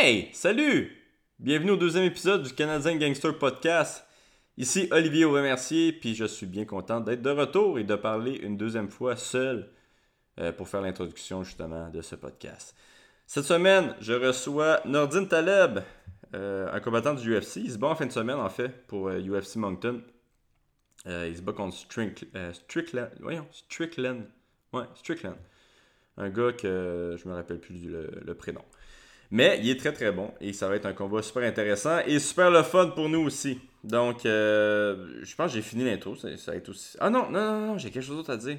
Hey, salut! Bienvenue au deuxième épisode du Canadien Gangster Podcast. Ici Olivier Aubin-Mercier, puis je suis bien content d'être de retour et de parler une deuxième fois seul euh, pour faire l'introduction justement de ce podcast. Cette semaine, je reçois Nordine Taleb, euh, un combattant du UFC. Il se bat en fin de semaine en fait pour UFC euh, Moncton. il se bat contre Strickland. Voyons, Strickland. Ouais, Strickland. Un gars que je me rappelle plus le prénom. Mais il est très très bon et ça va être un combat super intéressant et super le fun pour nous aussi. Donc, euh, je pense que j'ai fini l'intro. Ça, aussi. Ah non, non, non, non, j'ai quelque chose d'autre à dire.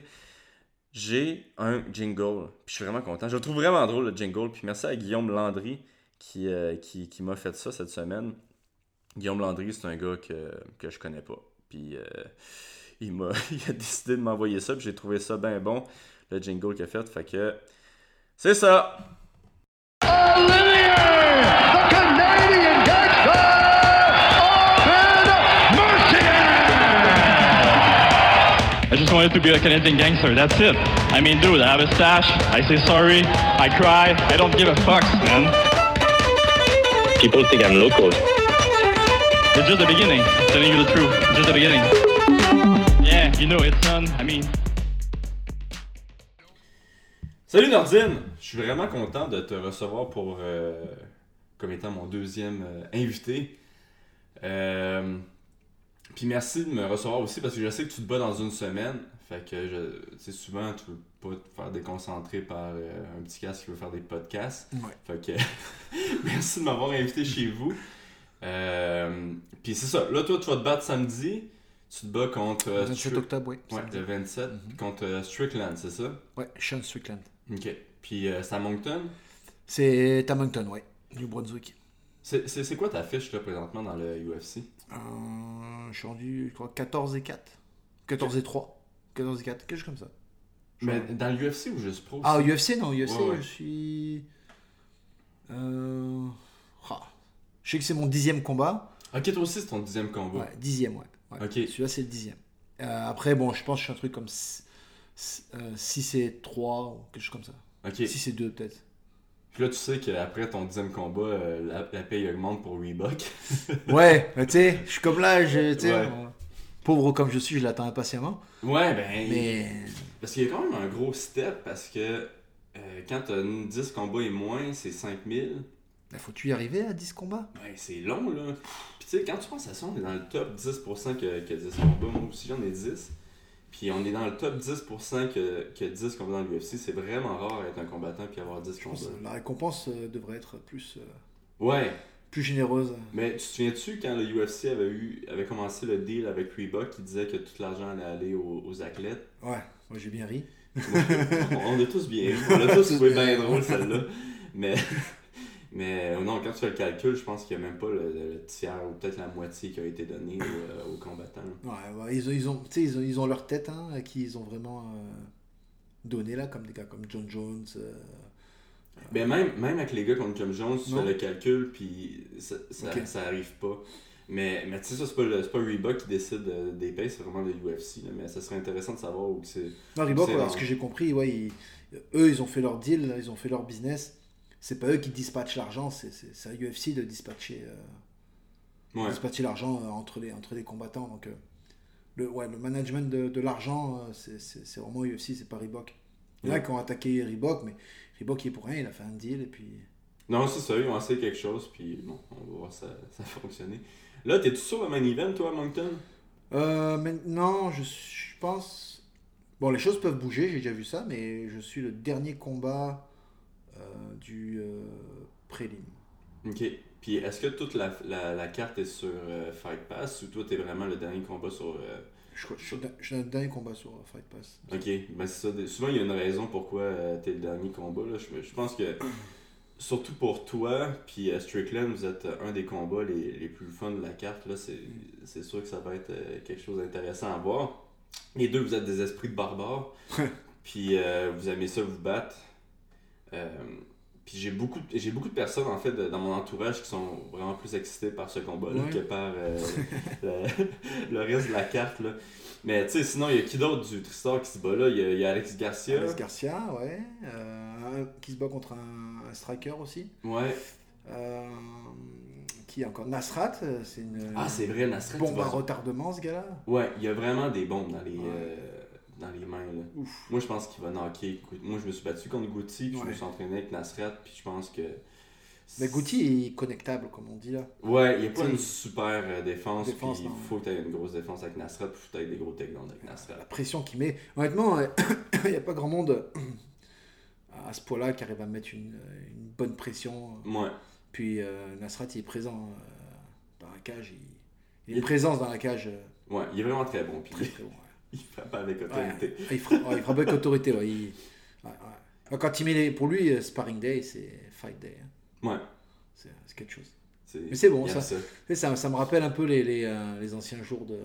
J'ai un jingle. Puis je suis vraiment content. Je le trouve vraiment drôle le jingle. Puis merci à Guillaume Landry qui, euh, qui, qui m'a fait ça cette semaine. Guillaume Landry, c'est un gars que, que je connais pas. Puis euh, il, m'a, il a décidé de m'envoyer ça. Puis j'ai trouvé ça bien bon, le jingle qu'il a fait. Fait que c'est ça. I just wanted to be a Canadian gangster. That's it. I mean, dude, I have a stash. I say sorry. I cry. I don't give a fuck, man. People think I'm local. It's just the beginning. Telling you the truth. It's just the beginning. Yeah, you know, it's done. I mean. Salut Nordine! Je suis vraiment content de te recevoir pour euh, comme étant mon deuxième euh, invité. Euh, puis merci de me recevoir aussi parce que je sais que tu te bats dans une semaine. Fait que je, sais, souvent tu veux pas te faire déconcentrer par un petit casque qui veut faire des podcasts. Fait que merci de m'avoir invité chez vous. puis c'est ça, là toi tu vas te battre samedi. Tu te bats contre. Le 27 octobre, oui. Ouais, le 27. Mhm. Contre Strickland, c'est ça? Ouais, Sean Strickland. Ok. Puis euh, c'est à Moncton C'est à Moncton, oui. New Brunswick. C'est quoi ta fiche là, présentement dans le UFC euh, Je suis rendu, je crois, 14 et 4. 14 et 3. 14 et 4, quelque chose comme ça. Mais dans l'UFC ou juste pro Ah, UFC, non, UFC, je suis. Euh... Ah. Je sais que c'est mon dixième combat. Ok, toi aussi, c'est ton dixième combat. Ouais, dixième, ouais. Ok. Celui-là, c'est le dixième. Euh, après, bon, je pense que je suis un truc comme euh, si c'est 3 quelque chose comme ça. Si c'est 2 peut-être. Puis là, tu sais qu'après ton dixième combat, euh, la, paye augmente pour Reebok. ouais, mais tu sais, je suis comme là, je, pauvre comme je suis, je l'attends impatiemment. Ouais, ben. Mais... Parce qu'il y a quand même un gros step parce que euh, quand t'as 10 combats et moins, c'est 5000. Ben, faut-tu y arriver à 10 combats? Ouais, c'est long, là. Puis tu sais, quand tu penses à ça, on est dans le top 10% que, que 10 combats. Moi aussi, j'en ai 10. Puis on est dans le top 10% que, que 10 combats dans l'UFC. C'est vraiment rare être un combattant puis avoir 10 combats. La récompense euh, devrait être plus. Euh, ouais. Plus généreuse. Mais tu te souviens-tu quand le UFC avait, eu, avait commencé le deal avec Reebok qui disait que tout l'argent allait aller aux, athlètes? Ouais, moi j'ai bien ri. on, a tous bien ri. On a tous trouvé bien drôle celle-là. Mais. Mais euh, non, quand tu fais le calcul, je pense qu'il n'y a même pas le, tiers ou peut-être la moitié qui a été donné aux, combattants. Ouais, ils, ont, ils, ont, ils, ont, ils ont leur tête hein, à qui ils ont vraiment euh, donné, là, comme des gars comme John Jones. Euh, ben même, même avec les gars comme John Jones, tu fais le calcul, puis ça, ça, arrive pas. Mais, mais tu sais, ça, c'est pas, pas Reebok qui décide des pays, c'est vraiment le UFC. mais ça serait intéressant de savoir où c'est. Non, Reebok, ce que j'ai compris, ouais, eux, ils ont fait leur deal, ils ont fait leur business c'est pas eux qui dispatchent l'argent, c'est à UFC de dispatcher, euh, dispatcher l'argent euh, entre, les, entre les combattants. Donc, euh, le, ouais, le management de, de l'argent, c'est vraiment UFC, c'est pas Reebok. Il y en a qui ont attaqué Reebok, mais Reebok, il est pour rien, il a fait un deal et puis. Non, c'est ça, ils ont essayé quelque chose, puis bon, on va voir ça, ça fonctionner. Là, t'es-tu sur le main event, toi, à Moncton? Euh, Non, je, je pense. Bon, les choses peuvent bouger, j'ai déjà vu ça, mais je suis le dernier combat du euh, prélim. Ok. Puis est-ce que toute la, la, carte est sur euh, Fight Pass ou toi t'es vraiment le dernier combat sur. je, je, je, suis le dernier combat sur Fight Pass. Ok, ben c'est ça. Souvent il y a une raison pourquoi t'es le dernier combat. Là. Je, pense que surtout pour toi, puis Strickland, vous êtes un des combats les, les plus fun de la carte. Là, c'est, sûr que ça va être quelque chose d'intéressant à voir. Les deux, vous êtes des esprits de barbares. puis vous aimez ça vous battre. Euh, puis j'ai beaucoup, j'ai beaucoup de personnes en fait dans mon entourage qui sont vraiment plus excitées par ce combat-là que par euh, le, reste de la carte. Là. Mais tu sais, sinon, il y a qui d'autre du Tristar qui se bat là? Il y a, Alex Garcia. Alex Garcia, ouais. Euh, qui se bat contre un, striker aussi. Ouais. Euh, qui encore Nasrat, c'est une Ah, c'est vrai, Nasrat. bombe à retardement ce gars-là. Ouais, il y a vraiment des bombes dans les, Ouais. euh, dans les mains. Là. Ouf. Moi, je pense qu'il va knocker. Moi, je me suis battu contre Goutti, puis je me suis entraîné avec Nasrat, puis je pense que. Mais Guti il est connectable comme on dit là. Ouais, il n'y a pas une super euh, défense, il faut que tu aies une grosse défense avec Nasrat, puis faut que tu aies des gros takedowns avec Nasrat. La pression qu'il met. Honnêtement, il n'y a pas grand monde à ce point-là qui arrive à mettre une, une bonne pression. Ouais. Puis euh, Nasrat il est présent euh, dans la cage. Il, Il- une présence dans la cage euh, Ouais, il est vraiment très bon, puis très très bon. Ouais. il frappe avec Ouais. autorité. Il frappe, ouais, il frappe avec autorité. ouais, il- ouais, ouais. Quand il met les, pour lui, euh, Sparring Day, c'est Fight Day. hein. Ouais. C'est quelque chose. Mais c'est bon, ça. Ça, ça me rappelle un peu les, les, euh, les anciens jours de,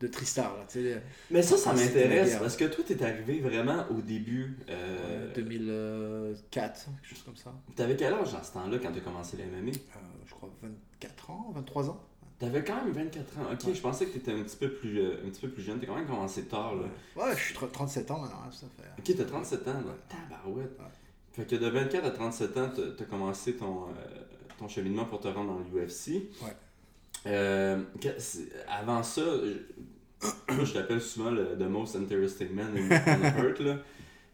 de Tristar. Là, tu sais, Mais ça, ça Ah, m'intéresse parce que toi, t'es arrivé vraiment au début. Euh, euh, 2004, quelque chose comme ça. T'avais quel âge à ce temps-là quand t'as commencé les MMA Euh, je crois 24 ans, 23 ans. T'avais quand même 24 ans. Ok, Ouais. je pensais que t'étais un petit peu plus, euh, un petit peu plus jeune. T'as quand même commencé tard. Là. Ouais, je suis tr- 37 ans maintenant, hein, ça fait. Ok, t'as 37 ans. Là. Tabarouette. Ouais. Fait que de 24 à 37 ans, t'as commencé ton, euh, ton cheminement pour te rendre dans l'UFC. Ouais. Euh, avant ça, je, je t'appelle souvent le The Most Interesting Man in, là.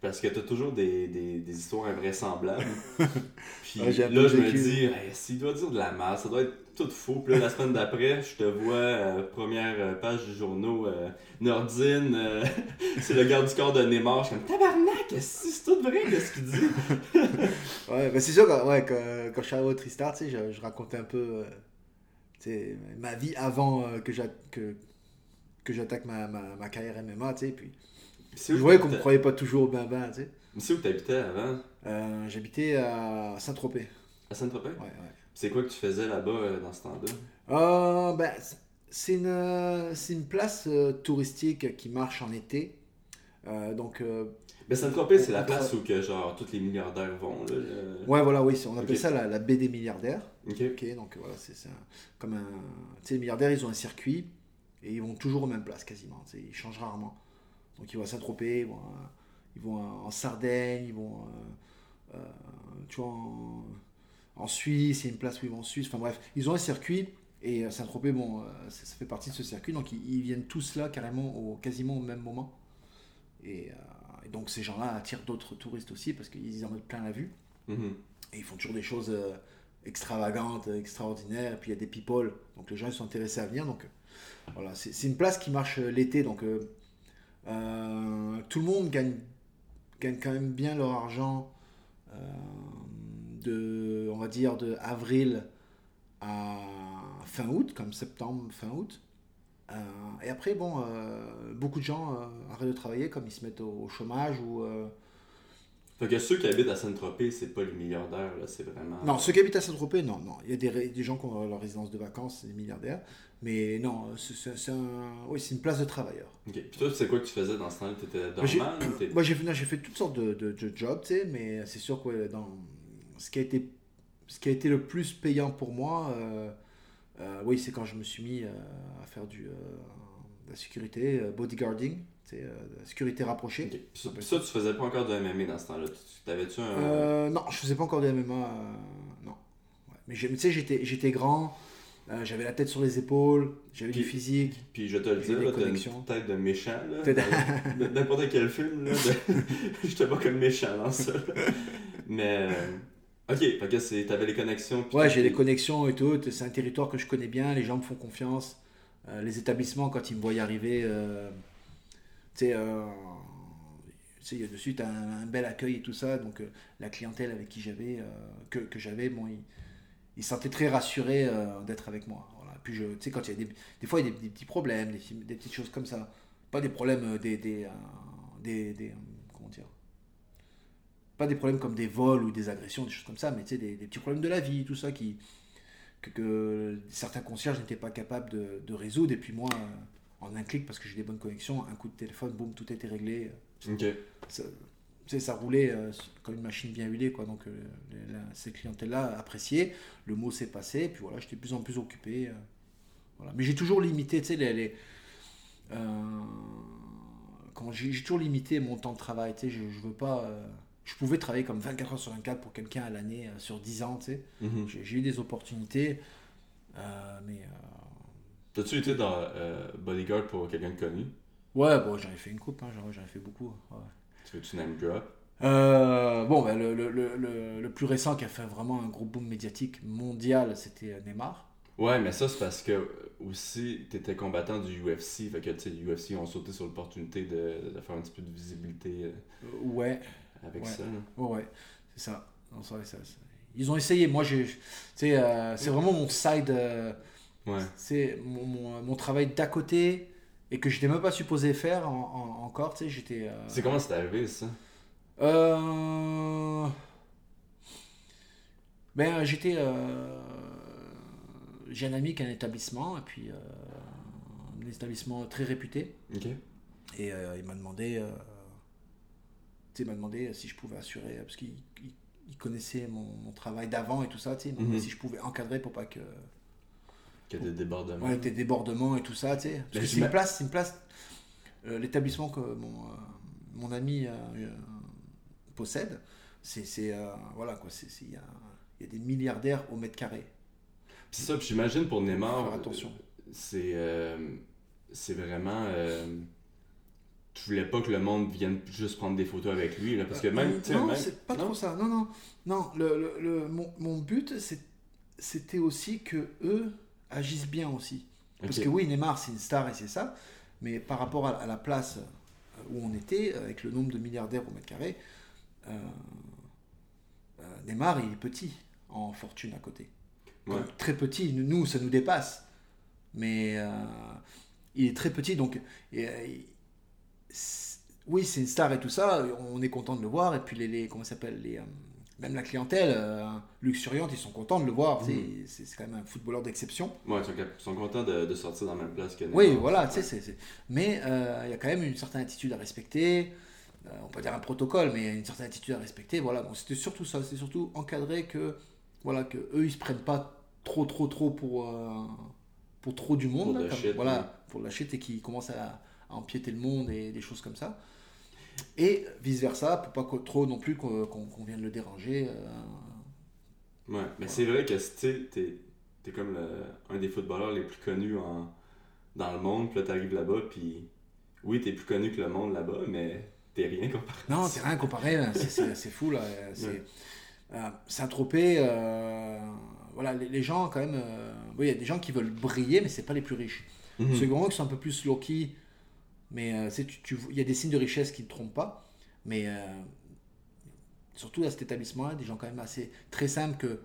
Parce que t'as toujours des, des, des histoires invraisemblables. Puis Ouais, là, je me dis, Hey, s'il doit dire de la merde, ça doit être tout faux. Puis là, la semaine d'après, je te vois, euh, première euh, page du journaux, euh, Nordine, euh, c'est le garde du corps de Neymar. Je suis comme, tabarnak, c'est tout vrai, qu'est-ce qu'il dit? Ouais, bah c'est sûr, quand, ouais, quand, quand je suis arrivé au Tristar, tu sais, je, je racontais un peu ma vie avant que que, que j'attaque ma, ma, ma carrière MMA, tu sais, puis je voyais qu'on me croyait pas toujours ben ben, tu sais. C'est où t'habitais avant? J'habitais à Saint-Tropez. À Saint-Tropez? Ouais, ouais. C'est quoi que tu faisais là-bas euh, dans ce temps-là? Euh, ben, c'est une, euh, une place euh, touristique qui marche en été. Donc, Ben, Saint-Tropez, c'est la place où que, genre, tous les milliardaires vont. Là, le- ouais, voilà, oui, on appelle ça la, la baie des milliardaires. Ok. Donc voilà, c'est comme un. Tu sais, les milliardaires, ils ont un circuit et ils vont toujours aux mêmes places quasiment. tu sais, Ils changent rarement. Donc ils vont à Saint-Tropez, ils vont, ils en Sardaigne, ils vont. tu vois, en, en Suisse, il y a une place où ils vont en Suisse. Enfin bref, ils ont un circuit et euh, Saint-Tropez, bon, euh, ça, ça fait partie de ce circuit. Donc ils, ils viennent tous là carrément au, quasiment au même moment. Et, euh, et donc ces gens-là attirent d'autres touristes aussi parce qu'ils en mettent plein la vue. Mhm. Et ils font toujours des choses euh, extravagantes, extraordinaires. Et puis il y a des people. Donc les gens ils sont intéressés à venir. Donc voilà, c'est une place qui marche l'été. Donc euh, tout le monde gagne, gagne quand même bien leur argent de, on va dire, de avril à fin août, comme septembre, fin août. Euh, et après, bon, euh, beaucoup de gens euh, arrêtent de travailler comme ils se mettent au, au chômage ou. Fait que ceux qui habitent à Saint-Tropez, c'est pas les milliardaires, là, c'est vraiment. Non, ceux qui habitent à Saint-Tropez, non, non. Il y a des, des gens qui ont leur résidence de vacances, c'est des milliardaires. Mais non, c'est un- oui, une place de travailleur. Ok. Puis toi, c'est quoi que tu faisais dans ce temps-là? T'étais dormant Moi, j'ai fait toutes sortes de, de- de jobs, tu sais, mais c'est sûr que dans ce qui a été, ce qui a été le plus payant pour moi, euh, euh, oui, c'est quand je me suis mis euh, à faire du, de la sécurité, bodyguarding, la sécurité rapprochée. Ça, ça, tu faisais pas encore de MMA dans ce temps-là? Tu- T'avais-tu un. Non, je faisais pas encore de MMA. non. Ouais. Mais tu sais, j'étais, j'étais grand, j'avais la tête sur les épaules, j'avais du physique. Puis je te le dis, t'as une tête de méchant, N'importe quel film, là. de- je te vois comme méchant dans ça. Mais. Ok, c'est- t'avais les connexions. Ouais, j'ai des puis- connexions et tout. C'est un territoire que je connais bien. Les gens me font confiance. Euh, les établissements, quand ils me voient y arriver, euh, tu sais, euh, tu sais, il y a de suite un, un bel accueil et tout ça. Donc, la clientèle avec qui j'avais, que, que j'avais, bon, ils, ils se sentaient très rassurés d'être avec moi. Voilà. Puis, je, tu sais, quand il y a des, des fois, il y a des, des petits problèmes, des, des petites choses comme ça. Pas des problèmes, des, des, des, des, euh, comment dire, pas des problèmes comme des vols ou des agressions, des choses comme ça, mais tu sais, des, des petits problèmes de la vie, tout ça qui que, que certains concierges n'étaient pas capables de, de résoudre. Et puis moi, euh, en un clic, parce que j'ai des bonnes connexions, un coup de téléphone, boum, tout était réglé. Ok. Ça, tu sais, ça roulait euh, comme une machine bien huilée, quoi. Donc, euh, les- la- ces clientèles-là appréciaient. Le mot s'est passé. Et puis voilà, j'étais de plus en plus occupé. euh, voilà. Mais j'ai toujours limité, tu sais, les. euh, j'ai j'ai toujours limité mon temps de travail. Tu sais, je, je veux pas. Je pouvais travailler comme 24 heures sur 24 pour quelqu'un à l'année euh, sur 10 ans, tu sais. Mhm. J'ai j'ai eu des opportunités, euh, mais euh, T'as-tu été dans euh, Bodyguard pour quelqu'un de connu? Ouais, bon, j'en ai fait une coupe, hein, j'en ai fait beaucoup. ouais. Tu veux-tu name drop? Euh, bon, ben, le, le, le, le- plus récent qui a fait vraiment un gros boom médiatique mondial, c'était Neymar. Ouais, mais ça, c'est parce que aussi, t'étais combattant du UFC. Fait que, tu sais, UFC ont sauté sur l'opportunité de, de faire un petit peu de visibilité Euh, ouais, avec Ouais. ça. là. ouais, ouais, c'est ça. Non, vrai, ça- ça- Ils ont essayé. Moi, j'ai, euh, c'est vraiment mon side, euh, Ouais. c'est mon, mon, mon travail d'à côté et que je n'étais même pas supposé faire en- en- encore. Tu sais, j'étais. euh, C'est comment c'est arrivé, ça? Euh... Ben, j'étais. euh, J'ai un ami qui a un établissement, et puis euh, un établissement très réputé, Ok. et euh, il m'a demandé. Euh, tu sais, il m'a demandé si je pouvais assurer, parce qu'il il- il connaissait mon, mon travail d'avant et tout ça, tu sais, Mhm. si je pouvais encadrer pour pas que. Qu'il y a des débordements. Ouais, des débordements et tout ça, tu sais. Parce que c'est une place, c'est une place. euh, L'établissement que mon, euh, mon ami euh, euh, possède, c'est, c'est, euh, voilà quoi, il y a, y a des milliardaires au mètre carré. C'est ça, puis j'imagine pour Neymar, Faire attention. euh, c'est euh, c'est vraiment. Tu voulais pas que le monde vienne juste prendre des photos avec lui, là, parce que même. Euh, sais, non, même- c'est pas non? trop ça. Non, non, non. Le, le- le- mon, mon but, c'était aussi que eux agissent bien aussi. Parce que oui, Neymar, c'est une star et c'est ça, mais par rapport à, à la place euh, où on était, avec le nombre de milliardaires au mètre carré, euh, euh, Neymar, il est petit en fortune à côté. Comme. Très petit, nous, ça nous dépasse. Mais euh, il est très petit, donc et, c'est- oui, c'est une star et tout ça, on est content de le voir, et puis les, les comment s'appelle, les, euh, même la clientèle euh, luxuriante, ils sont contents de le voir, c'est c'est quand même un footballeur d'exception. Ouais, ils sont, contents de, de sortir dans la même place que Oui, voilà, tu sais, mais euh, il y a quand même une certaine attitude à respecter. On peut dire un protocole, mais une certaine attitude à respecter. Voilà, bon, c'était surtout ça, c'était surtout encadrer que, voilà, que eux ils se prennent pas trop, trop, trop pour, pour trop du monde, Pour là, comme- shit, voilà, ouais. pour la et qui commencent à, à empiéter le monde et des choses comme ça. Et vice versa, pour pas trop non plus qu'on qu'on vienne le déranger. euh, Ouais, mais c'est vrai que t'es es comme le- un des footballeurs les plus connus en, dans le monde, puis là t'arrives là-bas, puis oui, t'es plus connu que le monde là-bas, mais t'es rien comparé. Non, c'est rien comparé, là. c'est- fou là. C'est Ouais. euh, Saint-Tropez, euh, voilà, les, les gens quand même. euh, oui, il y a des gens qui veulent briller, mais c'est pas les plus riches. Mhm. Ceux qui sont un peu plus low-key, mais euh, c'est- tu- tu- il y a des signes de richesse qui ne trompent pas. Mais euh, surtout à cet établissement-là, des gens quand même assez très simples que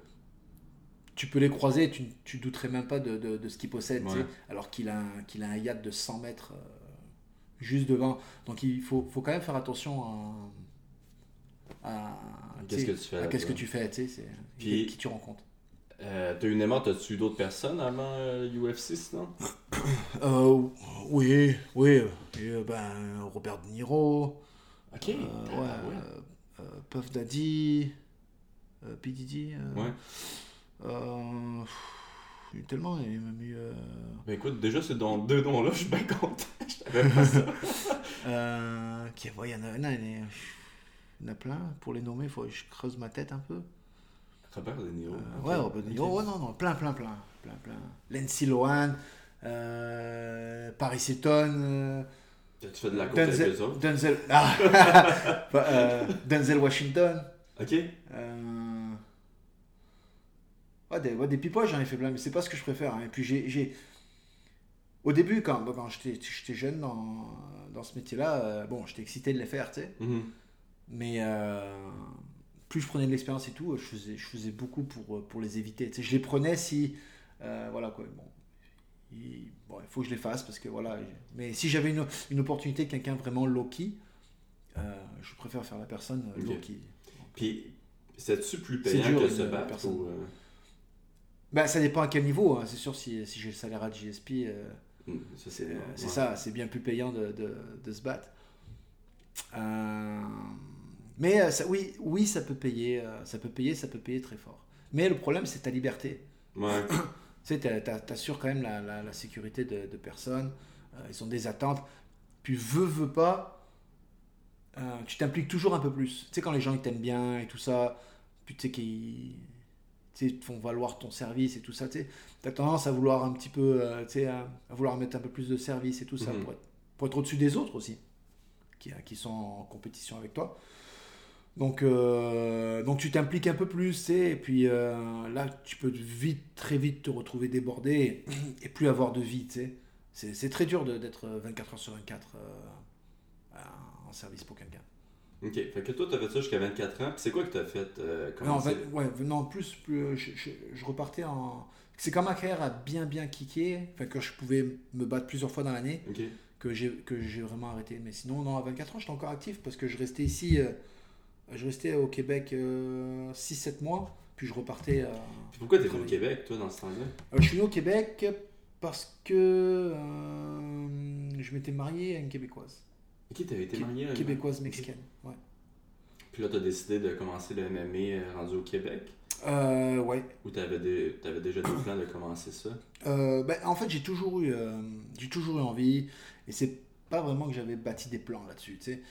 tu peux les croiser, tu, tu douterais même pas de, de- de ce qu'ils possèdent, Ouais. alors qu'il a, un- qu'il a un yacht de 100 mètres euh, juste devant. Donc il faut, faut quand même faire attention à, à- Qu'est-ce que tu fais à qu'est-ce que tu fais, Puis- qui tu rencontres. Euh, Neymar, t'as-tu eu d'autres personnes avant euh, UFC sinon? Euh, oui, oui, euh, et, euh, ben, Robert De Niro, Ok. euh, ouais, ouais. euh, euh, Puff Daddy, euh, P. Diddy, euh, Ouais. euh, il y a tellement, il y a même eu, euh, Ben écoute, déjà, ces dons- deux dons-là, je suis bien content. Je savais pas ça. euh, il y en a- il y en a plein, pour les nommer, il faut que je creuse ma tête un peu. Robert De Niro. Euh. Ouais, Robert De Niro, ouais, non, non, plein, plein, plein, plein, plein. Lindsay Lohan, euh, Paris Hilton, euh, T'as-tu fait de la avec Denzel, autres? Denzel, ah, euh, Denzel Washington. Ok. Ouais, des, ouais, des j'en ai fait plein, mais c'est pas ce que je préfère. hein. Et puis j'ai. Au début, quand, bah, quand j'étais jeune dans, dans ce métier-là, euh, bon, j'étais excité de les faire, tu sais. Mhm. Mais euh, plus je prenais de l'expérience et tout, je faisais, je faisais beaucoup pour, pour les éviter. Tu sais, je les prenais si. euh, voilà quoi. Bon. Il, bon, il faut que je les fasse parce que voilà. Mais si j'avais une, une opportunité de quelqu'un vraiment low-key, euh, je préfère faire la personne euh, low-key. Puis, c'est-tu plus C'est payant dur, que se battre ou, euh, Bah, ça dépend à quel niveau. hein. C'est sûr, si, si j'ai le salaire à GSP, euh, hmm, c'est ouais. ça, c'est bien plus payant de, de- de se battre. Euh, mais euh, ça, oui, oui, ça peut payer, euh, ça peut payer, ça peut payer très fort. Mais le problème, c'est ta liberté. Ouais. Tu sais, t'a- t'a- t'assures quand même la, la- la sécurité de, de personnes. Euh, ils ont des attentes. Puis, veut, veut pas. euh, tu t'impliques toujours un peu plus. Tu sais, quand les gens ils t'aiment bien et tout ça, puis tu sais qu'ils tu sais, te font valoir ton service et tout ça, tu as tendance à vouloir un petit peu, euh, tu sais, à, à vouloir mettre un peu plus de service et tout ça Mhm. pour être, pour être au-dessus des autres aussi, qui, qui sont en compétition avec toi. Donc, euh, donc tu t'impliques un peu plus, tu et puis euh, là, tu peux vite, très vite te retrouver débordé et, et plus avoir de vie, tu sais. C'est c'est très dur de- d'être 24 heures sur 24 euh, en service pour quelqu'un. Ok, fait que toi, t'as fait ça jusqu'à 24 ans. C'est quoi que t'as fait euh, comment Non, ouais, non, plus, plus euh, je, je- je repartais en. C'est quand ma carrière a bien bien kické, enfin que je pouvais me battre plusieurs fois dans l'année, Ok. que j'ai que j'ai vraiment arrêté. Mais sinon, non, à 24 ans, j'étais encore actif parce que je restais ici, euh, je restais au Québec 6-7 mois, puis je repartais. euh, Puis pourquoi t'es venu au. Québec, toi, dans ce temps-là? Euh, je suis venu au Québec parce que euh, je m'étais marié à une Québécoise. Ok, t'avais été marié à une- Québécoise mexicaine, ouais. Puis là, t'as décidé de commencer le MMA euh, rendu au Québec? Euh, ouais. Ou t'avais, des- t'avais déjà des plans de commencer ça? Euh, ben, en fait, j'ai toujours eu, euh, j'ai toujours eu envie, et c'est pas vraiment que j'avais bâti des plans là-dessus, tu sais.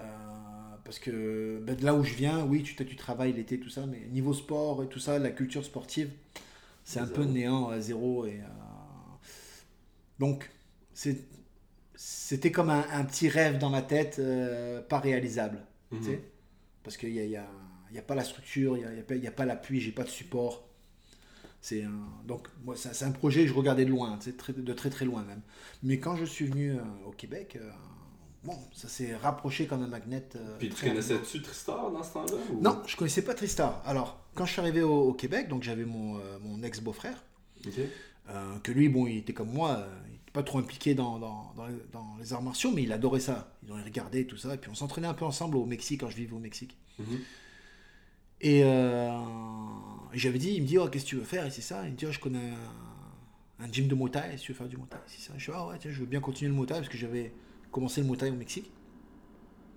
Euh, parce que ben, de là où je viens, oui, tu, tu travailles l'été, tout ça, mais niveau sport et tout ça, la culture sportive, c'est un peu néant à zéro. Et, euh, donc, c'était comme un, un petit rêve dans ma tête, euh, pas réalisable, Mhm. tu sais. Parce qu'il n'y a, y a, y a pas la structure, il n'y a, y a pas- il y a pas l'appui, j'ai pas de support. C'est donc moi c'est un projet que je regardais de loin, très- de très très loin même. Mais quand je suis venu euh, au Québec, euh, bon, ça s'est rapproché comme un magnet. euh, Puis tu connaissais-tu Tristar dans ce temps-là ou- Non, je connaissais pas Tristar. Alors quand je suis arrivé au, au Québec, donc j'avais mon, euh, mon ex beau-frère, Ok. euh, que lui, bon, il était comme moi, euh, il n'était pas trop impliqué dans, dans, dans les, dans les arts martiaux, mais il adorait ça. Il en regardait tout ça, et puis on s'entraînait un peu ensemble au Mexique quand je vivais au Mexique. Mhm. Et j'avais dit, il me dit, oh, qu'est-ce que tu veux faire Et c'est ça? Il me dit, oh, je connais un, un gym de Muay Thai, si tu veux faire du Muay Thai. C'est ça. Je dis, ah ouais, tiens, je veux bien continuer le Muay Thai parce que j'avais commencé le Muay Thai au Mexique.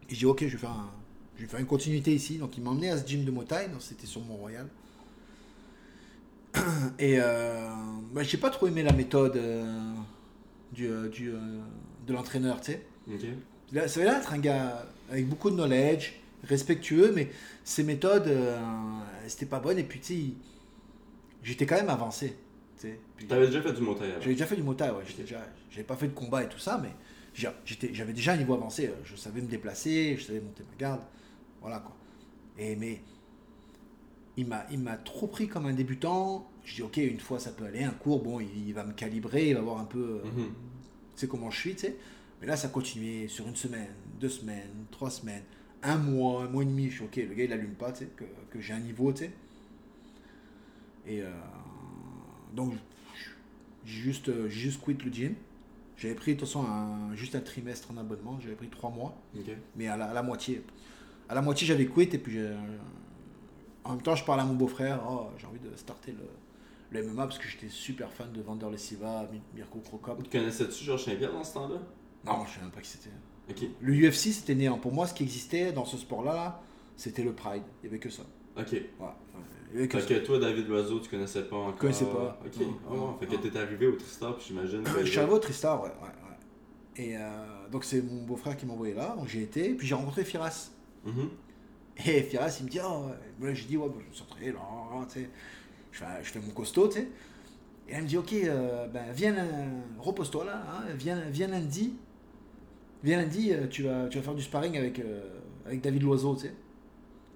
Et je dis, ok, je vais faire, un- je vais faire une continuité ici. Donc il m'a emmené à ce gym de Muay Thai, donc c'était sur Mont-Royal. Et euh, bah, j'ai pas trop aimé la méthode euh, du, euh, du, euh, de l'entraîneur, tu sais. Là, Ça avait l'air d'être un gars avec beaucoup de knowledge, respectueux, mais ses méthodes, euh, c'était pas bonnes. Et puis, tu sais, j'étais quand même avancé. tu T'avais déjà fait du montage J'avais déjà fait du motai, ouais. Déjà, j'avais pas fait de combat et tout ça, mais j'avais déjà un niveau avancé. euh, Je savais me déplacer, je savais monter ma garde. Voilà, quoi. Et, mais il m'a, il m'a trop pris comme un débutant. Je dis, ok, une fois ça peut aller, un cours, bon, il, il va me calibrer, il va voir un peu. euh, Mhm. comment je suis, tu sais. Mais là, ça continuait sur une semaine, deux semaines, trois semaines, un mois, un mois et demi. Je suis ok, le gars il allume pas, tu sais, que, que j'ai un niveau, tu sais. Et euh, donc, j'ai juste, j'ai juste quitté le gym. J'avais pris, de toute façon, un- juste un trimestre en abonnement. J'avais pris trois mois, mais à la, à la moitié. À la moitié, j'avais quitté et puis j'ai- en même temps, je parlais à mon beau-frère. Oh, j'ai envie de starter le, le MMA parce que j'étais super fan de Vander Lesiva, Mi- Mirko Krokop. Tu connaissais-tu Georges Saint-Pierre dans ce temps-là? Non, je sais même pas qui c'était. Le UFC, c'était néant. Pour moi, ce qui existait dans ce sport-là, là, c'était le Pride. Il n'y avait que ça. Ok. Voilà. Fait que toi, David Loiseau, tu connaissais pas encore. connaissais pas. Ok. Ouais. non, Fait que t'es arrivé au Tristar, puis j'imagine. Je suis arrivé au Tristar, ouais. ouais, ouais. Et euh, donc, c'est mon beau-frère qui m'a envoyé là. Donc, j'ai été. Puis, j'ai rencontré Firas. Mhm. Et Firas, il me dit, oh, là, j'ai dit, ouais, bah, je me suis entraîné, là, là, tu sais. Je fais, je fais mon costaud, tu sais. Et elle me dit, ok, euh, ben, viens, euh, repose-toi là, hein, viens, viens lundi. Viens lundi, tu, vas, tu vas faire du sparring avec, avec David Loiseau, tu sais.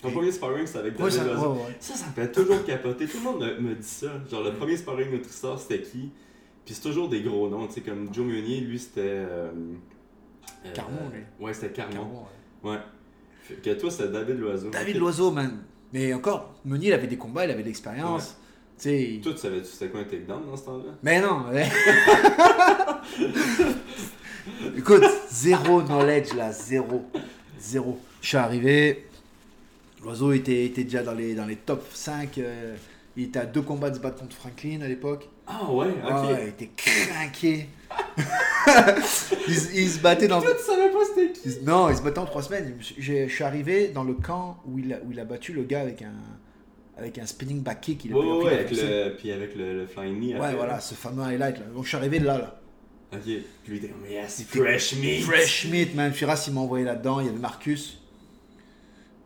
Ton premier sparring, c'était avec Ouais, David ça, Loiseau. ouais, ouais. Ça, ça me fait toujours capoter. Tout le monde me, me dit ça. Genre, le premier sparring de Tristar, c'était qui? Puis c'est toujours des gros noms. Tu sais, comme Joe Meunier, lui, c'était. euh, euh, Carmon, lui. Ouais, c'était Carmon. Ouais. Ouais. Fait que toi, c'était David Loiseau. David. Loiseau, man. Mais encore, Meunier, il avait des combats, il avait de l'expérience. Tu sais. il- Toi, tu savais-tu c'était quoi un takedown dans ce temps-là? Mais non, ouais. Écoute, zéro knowledge là, zéro. Zéro. Je suis arrivé, l'oiseau était, était déjà dans les, dans les top 5. euh, il était à deux combats de se battre contre Franklin à l'époque. Ah ouais, ok. Ah ouais, il était craqué. il, se- il se battait dans. Toi, tu savais pas c'était qui il- Non, il se battait en trois semaines. Je, je suis arrivé dans le camp où il, a, où il a battu le gars avec un, avec un spinning back kick. Il a pris- ouais, avec le, puis avec le, le flying knee. Ouais, après, voilà, là. ce fameux highlight là. Donc je suis arrivé de là, là. Ok. Puis lui, il était comme, yes, fresh meat. Fresh meat, man. Firas, il m'a envoyé là-dedans. Il y avait Marcus.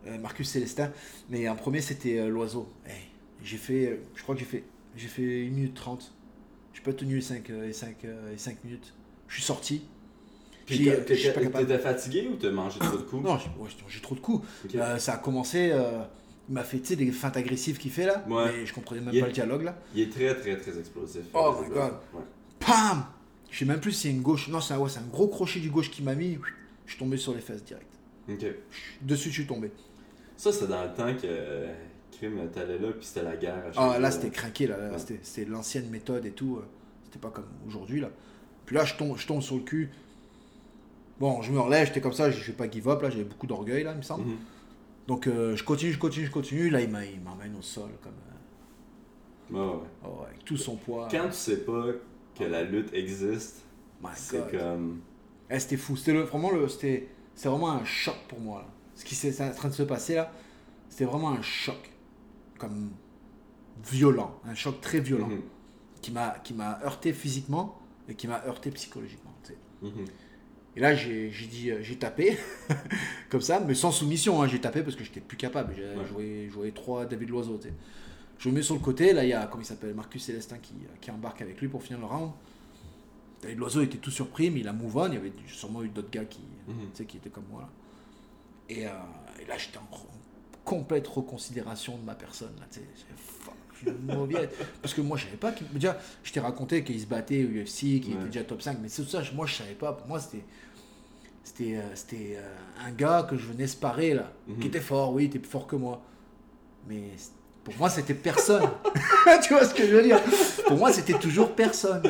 Euh, Marcus Célestin. Mais en premier, c'était euh, l'oiseau. Hey, j'ai fait, euh, je crois que j'ai fait, j'ai fait 1 minute 30. J'ai pas tenu les 5, les 5, les 5 minutes. Je suis sorti. Puis je t'étais fatigué ou t'as mangé trop de coups? Non, j'ai ouais, trop de coups. Euh, ça a commencé. euh, il m'a fait, des feintes agressives qu'il fait là. Ouais. Mais je comprenais même Il- pas le dialogue là. Il est très, très, très explosif. Oh my God. Ouais. Pam Je sais même plus si c'est une gauche. Non, c'est un, un gros crochet du gauche qui m'a mis. Je suis tombé sur les fesses direct. Ok. Dessus, je suis tombé. Ça, c'était dans le temps que euh, Crime, t'allais là, puis c'était la guerre. Ah, là, c'était craqué, là. là, Ouais. C'était, l'ancienne méthode et tout. euh, C'était pas comme aujourd'hui, là. Puis là, je tombe, je tombe sur le cul. Bon, je me relève, j'étais comme ça, je vais pas give up, là, j'avais beaucoup d'orgueil, là, il me semble. Mhm. Donc, euh, je continue, je continue, je continue. Là, il, m'emmène au sol, comme. euh, Ouais, ouais. oh, avec tout son poids. Quand tu sais pas que la lutte existe, c'est comme. Eh, c'était fou. C'était le- vraiment, le, c'était, c'était vraiment un choc pour moi, là. Ce qui s'est en train de se passer, là, c'était vraiment un choc. Comme. violent. Un choc très violent. Qui, m'a, qui m'a heurté physiquement et qui m'a heurté psychologiquement, tu sais. Mhm. Et là, j'ai dit, euh, j'ai tapé, comme ça, mais sans soumission. hein, j'ai tapé parce que j'étais plus capable. J'ai Ouais. joué, joué trois David Loiseau. tu sais. Je me mets sur le côté. Là, il y a, comment il s'appelle, Marcus Célestin qui, qui embarque avec lui pour finir le round. David Loiseau était tout surpris, mais il a move on. Il y avait sûrement eu d'autres gars qui, tu sais, qui étaient comme moi. Là. Et, euh, et là, j'étais en complète reconsidération de ma personne. Là, tu sais. J'ai- fuck, je suis une mauvaise. Parce que moi, je savais pas. qu'il- Déjà, je t'ai raconté qu'il se battait au UFC, qu'il Ouais. était déjà top 5. Mais c'est tout ça, moi, je savais pas. Pour moi, c'était. C'était, euh, c'était euh, un gars que je venais sparer là, Mhm. qui était fort, oui, il était plus fort que moi. Mais pour moi, c'était personne. tu vois ce que je veux dire? Pour moi, c'était toujours personne.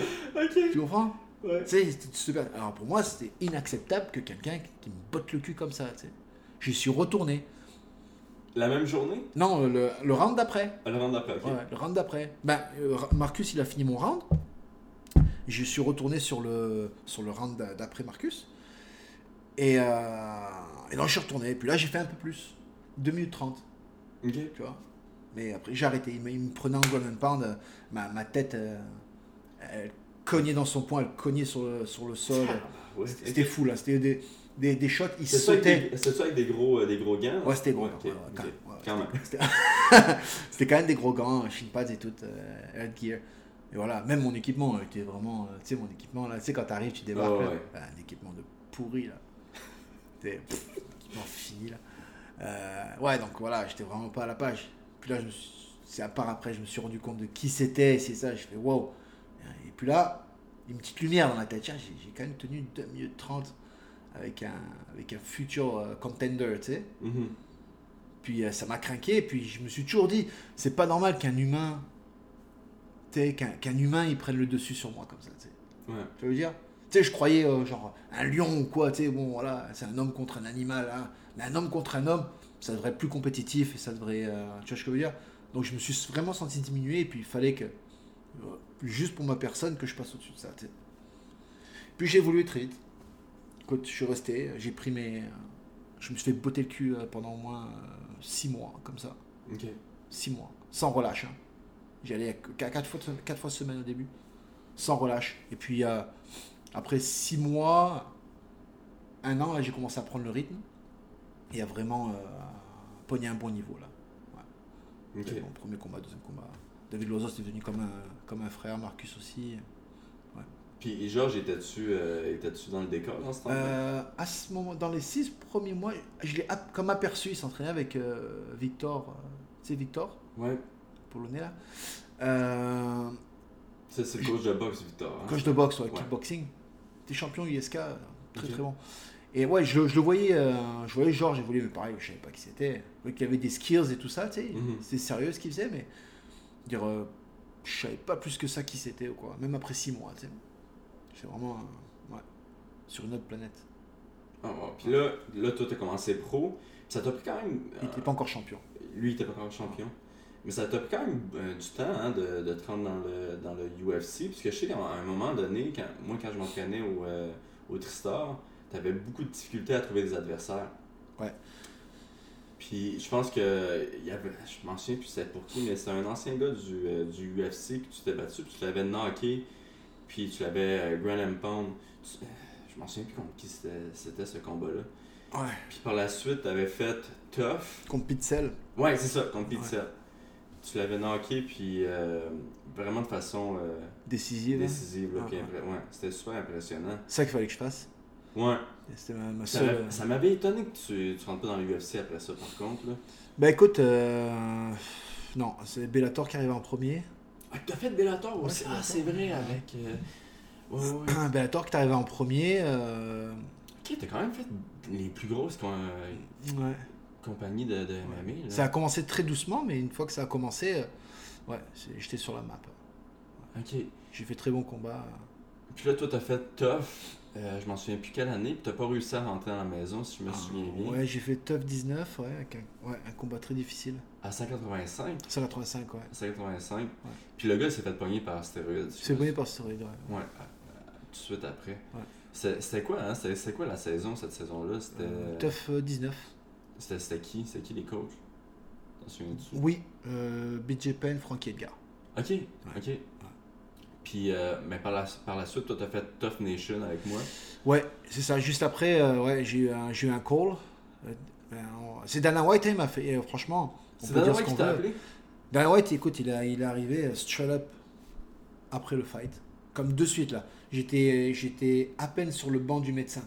Tu comprends? Ouais. Tu sais, c'était super. Alors pour moi, c'était inacceptable que quelqu'un qui me botte le cul comme ça. J'y suis retourné. La même journée? Non, le, le round d'après. Le round d'après, ok. Ouais, le round d'après. Ben, euh, Marcus, il a fini mon round. Je suis retourné sur le, sur le round d'a- d'après Marcus. Et, euh, et non, je suis retourné. Puis là, j'ai fait un peu plus. 2 minutes 30, Ok. tu vois? Mais après, j'ai arrêté. Il me, il me prenait en golden pound. Ma, ma tête, euh, elle cognait dans son poing, elle cognait sur le, sur le sol. Ouais. C'était c'était fou, là. C'était des, des, des shots, ils sautaient. c'est ça avec des gros, euh, des gros gants Ouais, c'était gros. ok, ouais, ouais, ok. quand même, ouais, Quand même. C'était c'était quand même des gros gants, shin pads et tout, euh, headgear. Et voilà, même mon équipement euh, était vraiment. euh, tu sais, mon équipement, là, tu sais, quand t'arrives, tu débarques, Ouais, là, ouais. bah, un équipement de pourri, là. C'était équipement fini, là. Euh, ouais, donc voilà, j'étais vraiment pas à la page. Puis là, suis- c'est à part après, je me suis rendu compte de qui c'était, c'est ça, je fais wow. Et puis là, une petite lumière dans la tête. Tiens, j'ai j'ai quand même tenu 2 minutes 30 avec un, avec un futur euh, contender, tu sais. Mhm. Puis euh, ça m'a craqué, puis je me suis toujours dit, c'est pas normal qu'un humain, tu sais, qu'un qu'un humain il prenne le dessus sur moi comme ça, tu sais. Ouais. Tu veux dire? Tu sais, je croyais euh, genre un lion ou quoi, tu sais, bon voilà, c'est un homme contre un animal, hein. mais un homme contre un homme, ça devrait être plus compétitif et ça devrait, euh, tu vois ce que je veux dire? Donc je me suis vraiment senti diminué et puis il fallait que, euh, juste pour ma personne, que je passe au-dessus de ça, tu sais. Puis j'ai évolué très vite. Écoute, je suis resté, j'ai pris mes. euh, Je me suis fait botter le cul euh, pendant au moins 6 mois, comme ça. Ok. 6 mois, sans relâche. Hein. J'y allais 4 fois, quatre fois semaine au début, sans relâche. Et puis euh, après 6 mois, un an, là, j'ai commencé à prendre le rythme et à vraiment euh, pogner un bon niveau. là. Mon premier combat, deuxième combat. David Lozo, c'était devenu comme un, comme un frère, Marcus aussi. Puis Georges, était-tu euh, dans le décor dans ce Euh, à ce moment, dans les 6 premiers mois, je l'ai comme aperçu, il s'entraînait avec euh, Victor, euh, tu sais Victor, Ouais. polonais là. Euh, Ça, c'est le coach de boxe, Victor. hein? Coach de boxe, ouais, Ouais. kickboxing. T'es champion USK, euh, très très bon. Et ouais, je, je le voyais, euh, je voyais Georges évoluer, mais pareil, je savais pas qui c'était. Je voyais qu'il avait des skills et tout ça, tu sais. Mhm. C'était sérieux ce qu'il faisait, mais dire, euh, je savais pas plus que ça qui c'était ou quoi. Même après 6 mois, tu sais. C'est vraiment, euh, ouais, sur une autre planète. Ah, ouais. Puis là, là toi, t'as commencé pro. Ça t'a pris quand même. Il euh, était pas encore champion. Lui, il était pas encore champion. Mais ça t'a pris quand même euh, du temps hein, de, de te rendre dans le, dans le UFC. Parce que je sais qu'à un moment donné, quand, moi, quand je m'entraînais au, euh, au Tristar, t'avais beaucoup de difficultés à trouver des adversaires. Ouais. Puis je pense que. Il y avait, je m'en souviens plus c'était pour qui, mais c'est un ancien gars du, euh, du UFC que tu t'es battu. Puis tu l'avais knocké. Puis tu avais euh, Graham Pound. Tu- euh, Je m'en souviens plus contre qui c'était ce combat-là. Ouais. Puis par la suite, tu avais fait Tough. Contre Pitzel. Ouais, c'est ça, contre Pizza. Tu l'avais knocké, puis euh, vraiment de façon euh, Décisive. hein? décisive. Ah, ouais. c'était super impressionnant. C'est ça qu'il fallait que je fasse. Ouais. Ma, ma Ça seule. m'a- ça m'avait étonné que tu, tu rentres pas dans l'UFC après ça, par contre. Là. Bah écoute, euh, non, c'est Bellator qui arrive en premier. Ah, t'as fait Bellator aussi? Ah, c'est vrai, avec. euh, Ouais, ouais. Bellator qui est arrivé en premier. euh, Ok, t'as quand même fait les plus grosses com- ouais. compagnies de, de MMA. Là. Ça a commencé très doucement, mais une fois que ça a commencé, euh, ouais, j'étais sur la map. Ok. J'ai fait très bon combat. Puis là, toi, t'as fait Tough. Euh, je m'en souviens plus quelle année, puis t'as pas réussi à rentrer dans la maison, si je me souviens bien. Ouais, j'ai fait Tough 19, ouais, avec un, ouais, un combat très difficile. À 185. 185, ouais. 185. Puis le gars s'est fait pogner par stéroïdes. C'est bonné par stéroïde, ouais. Ouais, à- à- tout de suite après. C'était quoi, hein? C'était quoi la saison, cette saison-là? C'était Euh, Tough euh, 19. c'était- c'était qui? C'était qui les coachs? T'en souviens-tu? Oui, euh, BJ Penn, Frankie Edgar. Ok, ok. Puis, euh, mais par la, par la suite, toi, t'as fait Tough Nation avec moi. Ouais, c'est ça. Juste après, euh, ouais, j'ai eu un, j'ai eu un call. Euh, ben, c'est Dana White, hein, il m'a fait. franchement, on peut Dana dire ce White qu'on qui t'a veut. appelé? Dana White, écoute, il, a, il est arrivé straight up après le fight. Comme de suite, là. J'étais, j'étais à peine sur le banc du médecin.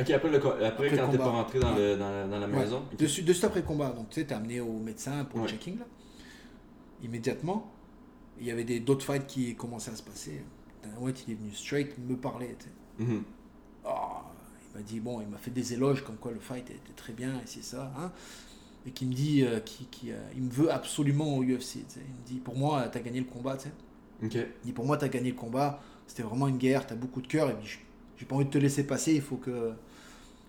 Ok, après, le, après, quand t'es pas rentré dans, Ouais. le, dans, la- dans la Ouais. maison? De, suite- de suite après le combat. Donc, tu sais, t'es amené au médecin pour le checking, là. Immédiatement, il y avait des, d'autres fights qui commençaient à se passer. Dana White, il est venu straight me parler. Mhm. Ah, il m'a dit, bon, il m'a fait des éloges comme quoi le fight était très bien et c'est ça. Hein, et qui me dit, euh, qui, qui, euh, il me veut absolument au UFC. Il me dit, pour moi, tu as gagné le combat. tu sais. Ok. Il dit, pour moi, tu as gagné le combat. C'était vraiment une guerre, tu as beaucoup de cœur. Et puis, j'ai pas envie de te laisser passer, il faut que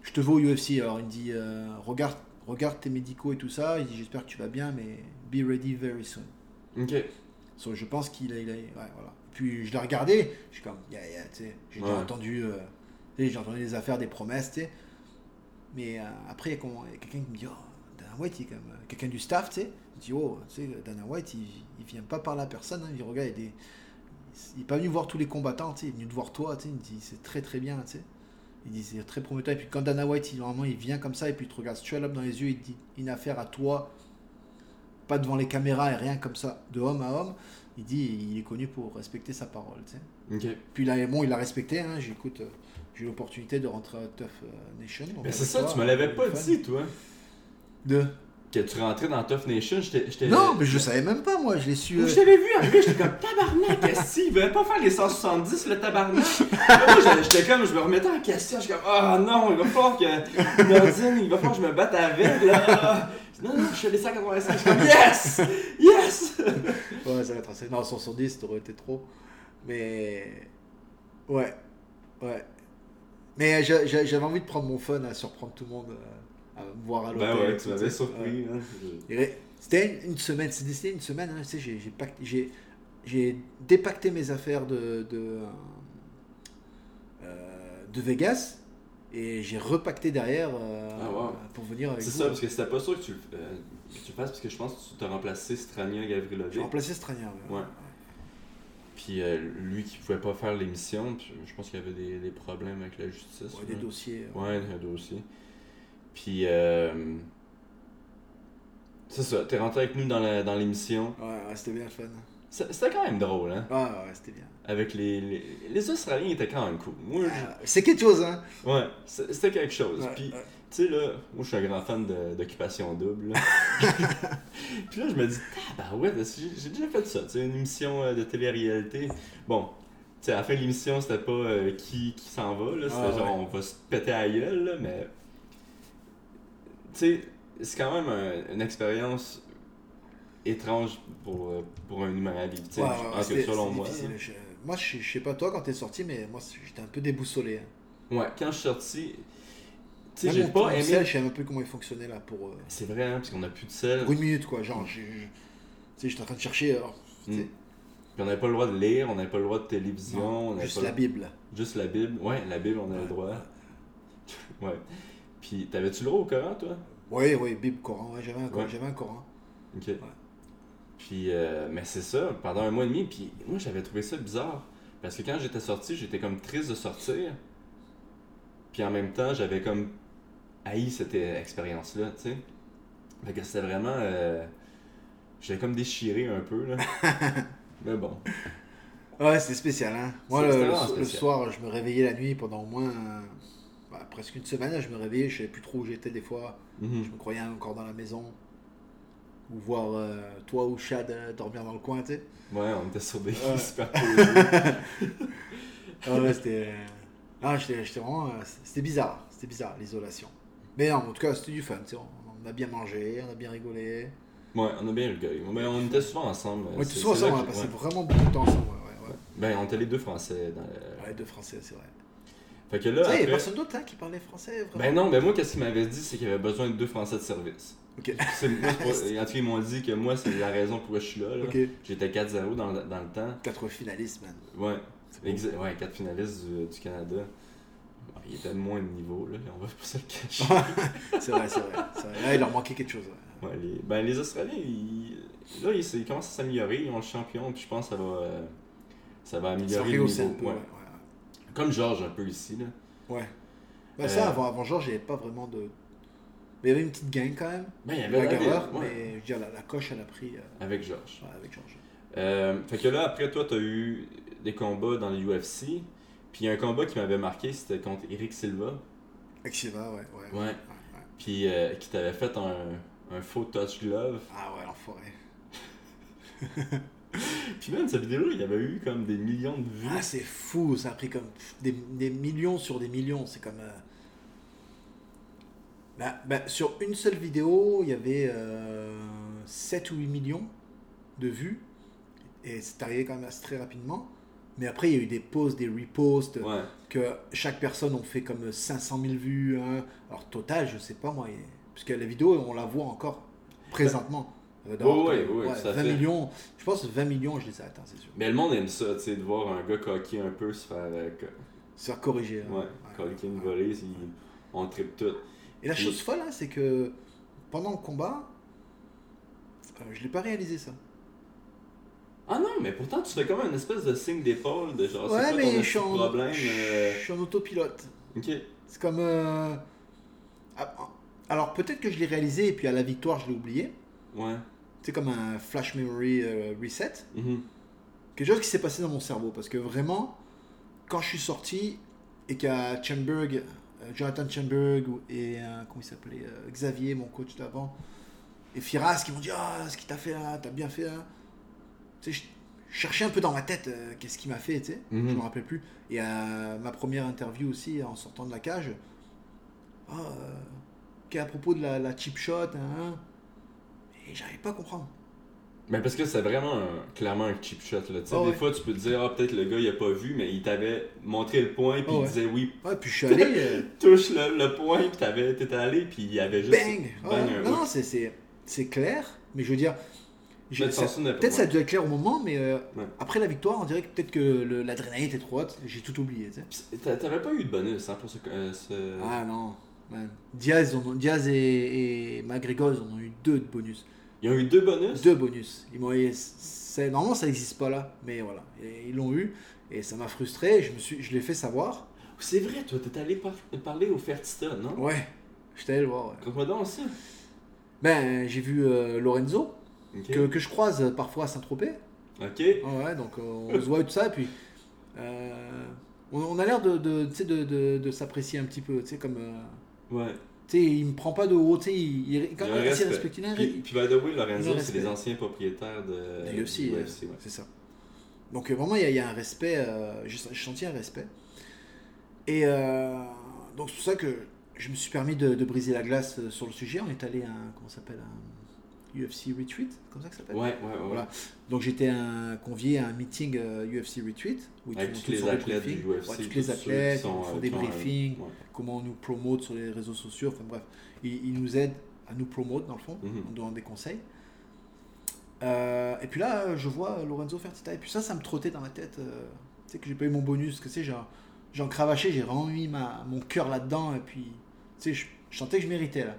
je te veux au UFC. Alors, il me dit, euh, regarde, regarde tes médicaux et tout ça. Il dit, j'espère que tu vas bien, mais be ready very soon. So, je pense qu'il a, il a- ouais, voilà. Puis je l'ai regardé, je suis comme, yeah, yeah, tu sais, j'ai déjà Ouais. entendu, euh, j'ai entendu des affaires, des promesses, tu sais. Mais euh, après, il y a quelqu'un qui me dit, oh, Dana White, il est quand même, euh, quelqu'un du staff, tu sais, dit, oh, tu sais, Dana White, il, il vient pas parler à personne, hein. il dit, regarde, il, n'est pas venu voir tous les combattants, tu sais, il est venu te voir toi, tu sais, il me dit, c'est très très bien, tu sais. Il dit, c'est très prometteur. Et puis quand Dana White, il, normalement, il vient comme ça, et puis il te regarde straight up dans les yeux, il te dit, une affaire à toi, pas devant les caméras et rien comme ça, de homme à homme. Il dit il est connu pour respecter sa parole. tu sais. Ok. Puis là, bon, il l'a respecté. Hein, j'écoute, euh, j'ai eu l'opportunité de rentrer à Tough euh, Nation. Mais c'est ça, tu me l'avais pas dit, toi. De... Que tu rentrais dans Tough Nation, j'étais. j'étais- Non, mais je savais même pas, moi. Je l'ai su. Euh, Je t'avais vu arriver, j'étais comme tabarnak, qu'est-ce qu'il veut pas faire les 170 le tabarnak. Moi, j'étais- j'étais comme, je me remettais en question, je suis comme, ah non, il va falloir que Nadine, il va falloir que je me batte avec, là. Non, non, je suis les 185, je suis comme, yes! Yes! Ouais, ça va être assez. Non, 110, ça aurait été trop. Mais. Ouais. Ouais. Mais j'a- j'avais envie de prendre mon fun à surprendre tout le monde, euh, à voir à l'hôtel. Ben ouais, tu m'avais surpris. hein. C'était une semaine, c'est décidé une semaine, hein, tu sais, j'ai, j'ai, pacté- j'ai, j'ai dépacté mes affaires de, de, euh, de Vegas et j'ai repacté derrière euh, Ah, wow. pour venir avec C'est ça, parce que c'était pas sûr que tu, le- euh, que tu le fasses, parce que je pense que tu t'as remplacé Strania Gavrilovic. J'ai remplacé Strania. ouais. Ouais. Puis euh, lui qui pouvait pas faire l'émission, je pense qu'il y avait des, des problèmes avec la justice. Ouais, des là. dossiers. euh, Ouais, un dossier. Puis, euh, c'est ça, t'es rentré avec nous dans la- dans l'émission. Ouais, ouais, c'était bien le fun. C'était quand même drôle, hein? Ouais, ouais, c'était bien. Avec les, les, les Australiens étaient quand même cool. Moi, je- Ah, c'est quelque chose, hein? ouais, c'était quelque chose. Ouais, Puis, ouais. tu sais, là, moi, je suis un grand fan d'Occupation Double. Puis là, je me dis, bah ouais, j'ai déjà fait ça, tu sais, une émission euh, de télé-réalité? Bon, tu sais, à la fin de l'émission, c'était pas euh, qui, qui s'en va, là, c'était Ah, genre, ouais. on va se péter à la gueule, là, mais. Tu sais, c'est quand même un- une expérience étrange pour, euh, pour un humain à vivre, Ouais, ouais, en selon moi. Je- moi, je, je sais pas toi quand t'es sorti, mais moi, j'étais un peu déboussolé. hein. Ouais, quand je suis sorti, tu sais, j'ai pas aimé. sel, je savais un peu comment il fonctionnait là pour. euh, C'est vrai, hein, parce qu'on a plus de sel. pour une minute, quoi. Genre, tu sais, j'étais en train de chercher. alors, Mm. Puis on n'avait pas le droit de lire, on n'avait pas le droit de télévision, non, on n'avait juste pas la le- Bible. Juste la Bible. Ouais, la Bible, on a le droit. ouais. Puis, t'avais-tu le droit au Coran, toi? Oui, oui, Bible, Coran. Ouais, j'avais un, Coran, Ouais. j'avais un Coran. Ok. Puis, euh, mais c'est ça, pendant un mois et demi, puis moi, j'avais trouvé ça bizarre. Parce que quand j'étais sorti, j'étais comme triste de sortir. Puis en même temps, j'avais comme haï cette expérience-là, tu sais. Fait que c'était vraiment. Euh, j'avais comme déchiré un peu, là. Mais bon. Ouais, c'était spécial, hein. Moi, C'est- le, le spécial. soir, je me réveillais la nuit pendant au moins euh, presque une semaine. Je me réveillais, je savais plus trop où j'étais des fois. Mhm. Je me croyais encore dans la maison. Ou voir euh, toi ou Chad euh, dormir dans le coin, tu sais. Ouais, on était sur des Ouais. Ah ouais, c'était. Ah, j'étais vraiment. euh, C'était bizarre. C'était bizarre, l'isolation. Mais non, en tout cas, c'était du fun, tu sais. On, a bien mangé, on a bien rigolé. ouais, on a bien rigolé. Mais on était souvent ensemble. On était C'est- souvent ensemble, on a passé ouais. vraiment beaucoup de temps ensemble. Ouais, ouais, ouais. Ben, on était les deux français. Dans le- Ouais, deux français, c'est vrai. Fait que là, Tu sais, il y a après- personne d'autre hein, qui parlait français, vraiment. Ben non, ben moi, qu'est-ce qu'il m'avait dit, c'est qu'il avait besoin de deux français de service. Ok. Moi, pour- en tout cas, ils m'ont dit que moi, c'est la raison pourquoi je suis là. là. J'étais 4-0 dans, le- dans le temps. Quatre finalistes, man. Ouais. Exa- ouais, 4 finalistes du, du Canada. Bon, il était de moins de niveau, là, on va pas se le cacher. C'est vrai, c'est vrai. Là, il leur manquait quelque chose. ouais. Ouais, les, ben, les Australiens, ils, là, ils, ils commencent à s'améliorer, ils ont le champion, puis je pense que ça va, euh, ça va Ça améliorer le niveau. ouais. ouais. Comme Georges, un peu ici. Là. Ouais. ouais. Bah, ça, Euh, avant, avant Georges, il n'y avait pas vraiment de. Mais il y avait une petite gang quand même. Ben, il y avait la ouais, mais je veux dire, la, la coche, elle a pris euh, avec Georges. ouais, avec Georges. Euh, fait que là, après, toi, tu as eu des combats dans le UFC. Puis il y a un combat qui m'avait marqué, c'était contre Eric Silva. Avec Shiva, ouais. ouais, Ouais. ouais. Puis euh, qui t'avait fait un, un faux touch glove. Ah ouais, l'enfoiré. Puis même, cette vidéo, il y avait eu comme des millions de vues. Ah, c'est fou, ça a pris comme des, des millions sur des millions. C'est comme. euh, bah, bah, sur une seule vidéo, il y avait euh, 7 ou 8 millions de vues. Et c'est arrivé quand même assez très rapidement. Mais après, il y a eu des posts, des reposts, Ouais. que chaque personne ont fait comme 500 000 vues. hein. Alors, total, je sais pas moi. Parce que la vidéo, on la voit encore présentement. Euh, d'avoir Ouais, comme- ouais, ouais, tout à 20 fait. millions. Je pense 20 millions, je les ai atteints, c'est sûr. Mais le monde aime ça, tu sais, de voir un gars coquer un peu se faire. euh, co- Se faire corriger. hein. ouais, coquer une volée, on tripe tout. Et la Puis- chose folle, hein, c'est que pendant le combat, euh, je l'ai pas réalisé ça. Ah non, mais pourtant, tu fais comme un espèce de signe d'épaule, de genre, ouais, mais ton je suis, en, problème euh, je suis en autopilote. Ok. C'est comme. ah, ah, Alors peut-être que je l'ai réalisé et puis à la victoire, je l'ai oublié. Ouais. C'est comme un flash memory euh, reset. Mhm. Quelque chose qui s'est passé dans mon cerveau. Parce que vraiment, quand je suis sorti et qu'à Chamberg, euh, Jonathan Chamberg et euh, comment il s'appelait euh, Xavier, mon coach d'avant, et Firas qui m'ont dit Ah, ce qu'il t'a fait là, t'as bien fait là. Tu sais, je cherchais un peu dans ma tête euh, qu'est-ce qu'il m'a fait, tu sais. Mhm. Je me rappelle plus. Et à ma première interview aussi, en sortant de la cage, ah, qui est à propos de la, la cheap shot, hein, hein. Et j'arrivais pas à comprendre. Mais parce que c'est vraiment un- clairement un cheap shot. Là. Ah des ouais. fois, tu peux te dire, ah, peut-être le gars, il a pas vu, mais il t'avait montré le point, puis Ah il ouais. disait, oui, Ouais, puis je suis allé. euh, touche le, le point, puis t'avais- t'étais allé, puis il y avait juste. Bang! bang, un non, c'est- c'est c'est clair, mais je veux dire, peut-être ça dû être clair au moment, mais euh, Ouais. après la victoire, on dirait que peut-être que l'adrénaline était trop haute, j'ai tout oublié. T'avais pas eu de bonus hein, pour ce. euh, ce- Ah non, man. Diaz, ont- Diaz et, et McGregor, ils en ont eu deux de bonus. Ils ont eu deux bonus Deux bonus. Ils m'ont, normalement, ça n'existe pas là, mais voilà, Et ils l'ont eu et ça m'a frustré. Je me suis, je l'ai fait savoir. C'est vrai, toi, t'es allé par- parler au Fertiston, non? Ouais, j'étais allé le voir. ouais. Raconte-moi donc ça. Ben, j'ai vu euh, Lorenzo que, que je croise parfois à Saint-Tropez. Ok. Ouais, donc euh, on se voit et tout ça, et puis euh, on, on a l'air de, de, de, de, de s'apprécier un petit peu, tu sais, comme. euh, Ouais. Tu sais, il me prend pas de haut, il, il quand Il même assez respect. respectueux. il a un Puis, puis by the way, Lorenzo, c'est les anciens propriétaires de. de UFC, ouais. c'est ça. Donc euh, vraiment, il y, a- il y a un respect, euh, j'ai senti un respect. Et euh, donc c'est pour ça que je me suis permis de, de briser la glace euh, sur le sujet. On est allé à comment s'appelle, un UFC Retreat, comme ça que ça s'appelle Ouais, ouais, ouais. Voilà. Donc j'étais un, convié à un meeting euh, UFC Retreat où Avec tous les athlètes briefing. du UFC. Ouais, tous les athlètes, ils font euh, des briefings, ouais. comment on nous promote sur les réseaux sociaux, enfin bref, ils, ils nous aident à nous promote dans le fond, Mhm. en donnant des conseils. Euh, et puis là, je vois Lorenzo Fertitta, et puis ça, ça me trottait dans ma tête, euh, tu sais que j'ai pas eu mon bonus, que c'est genre, j'en cravaché, j'ai vraiment mis ma, mon cœur là-dedans, et puis, tu sais, je, je sentais que je méritais là.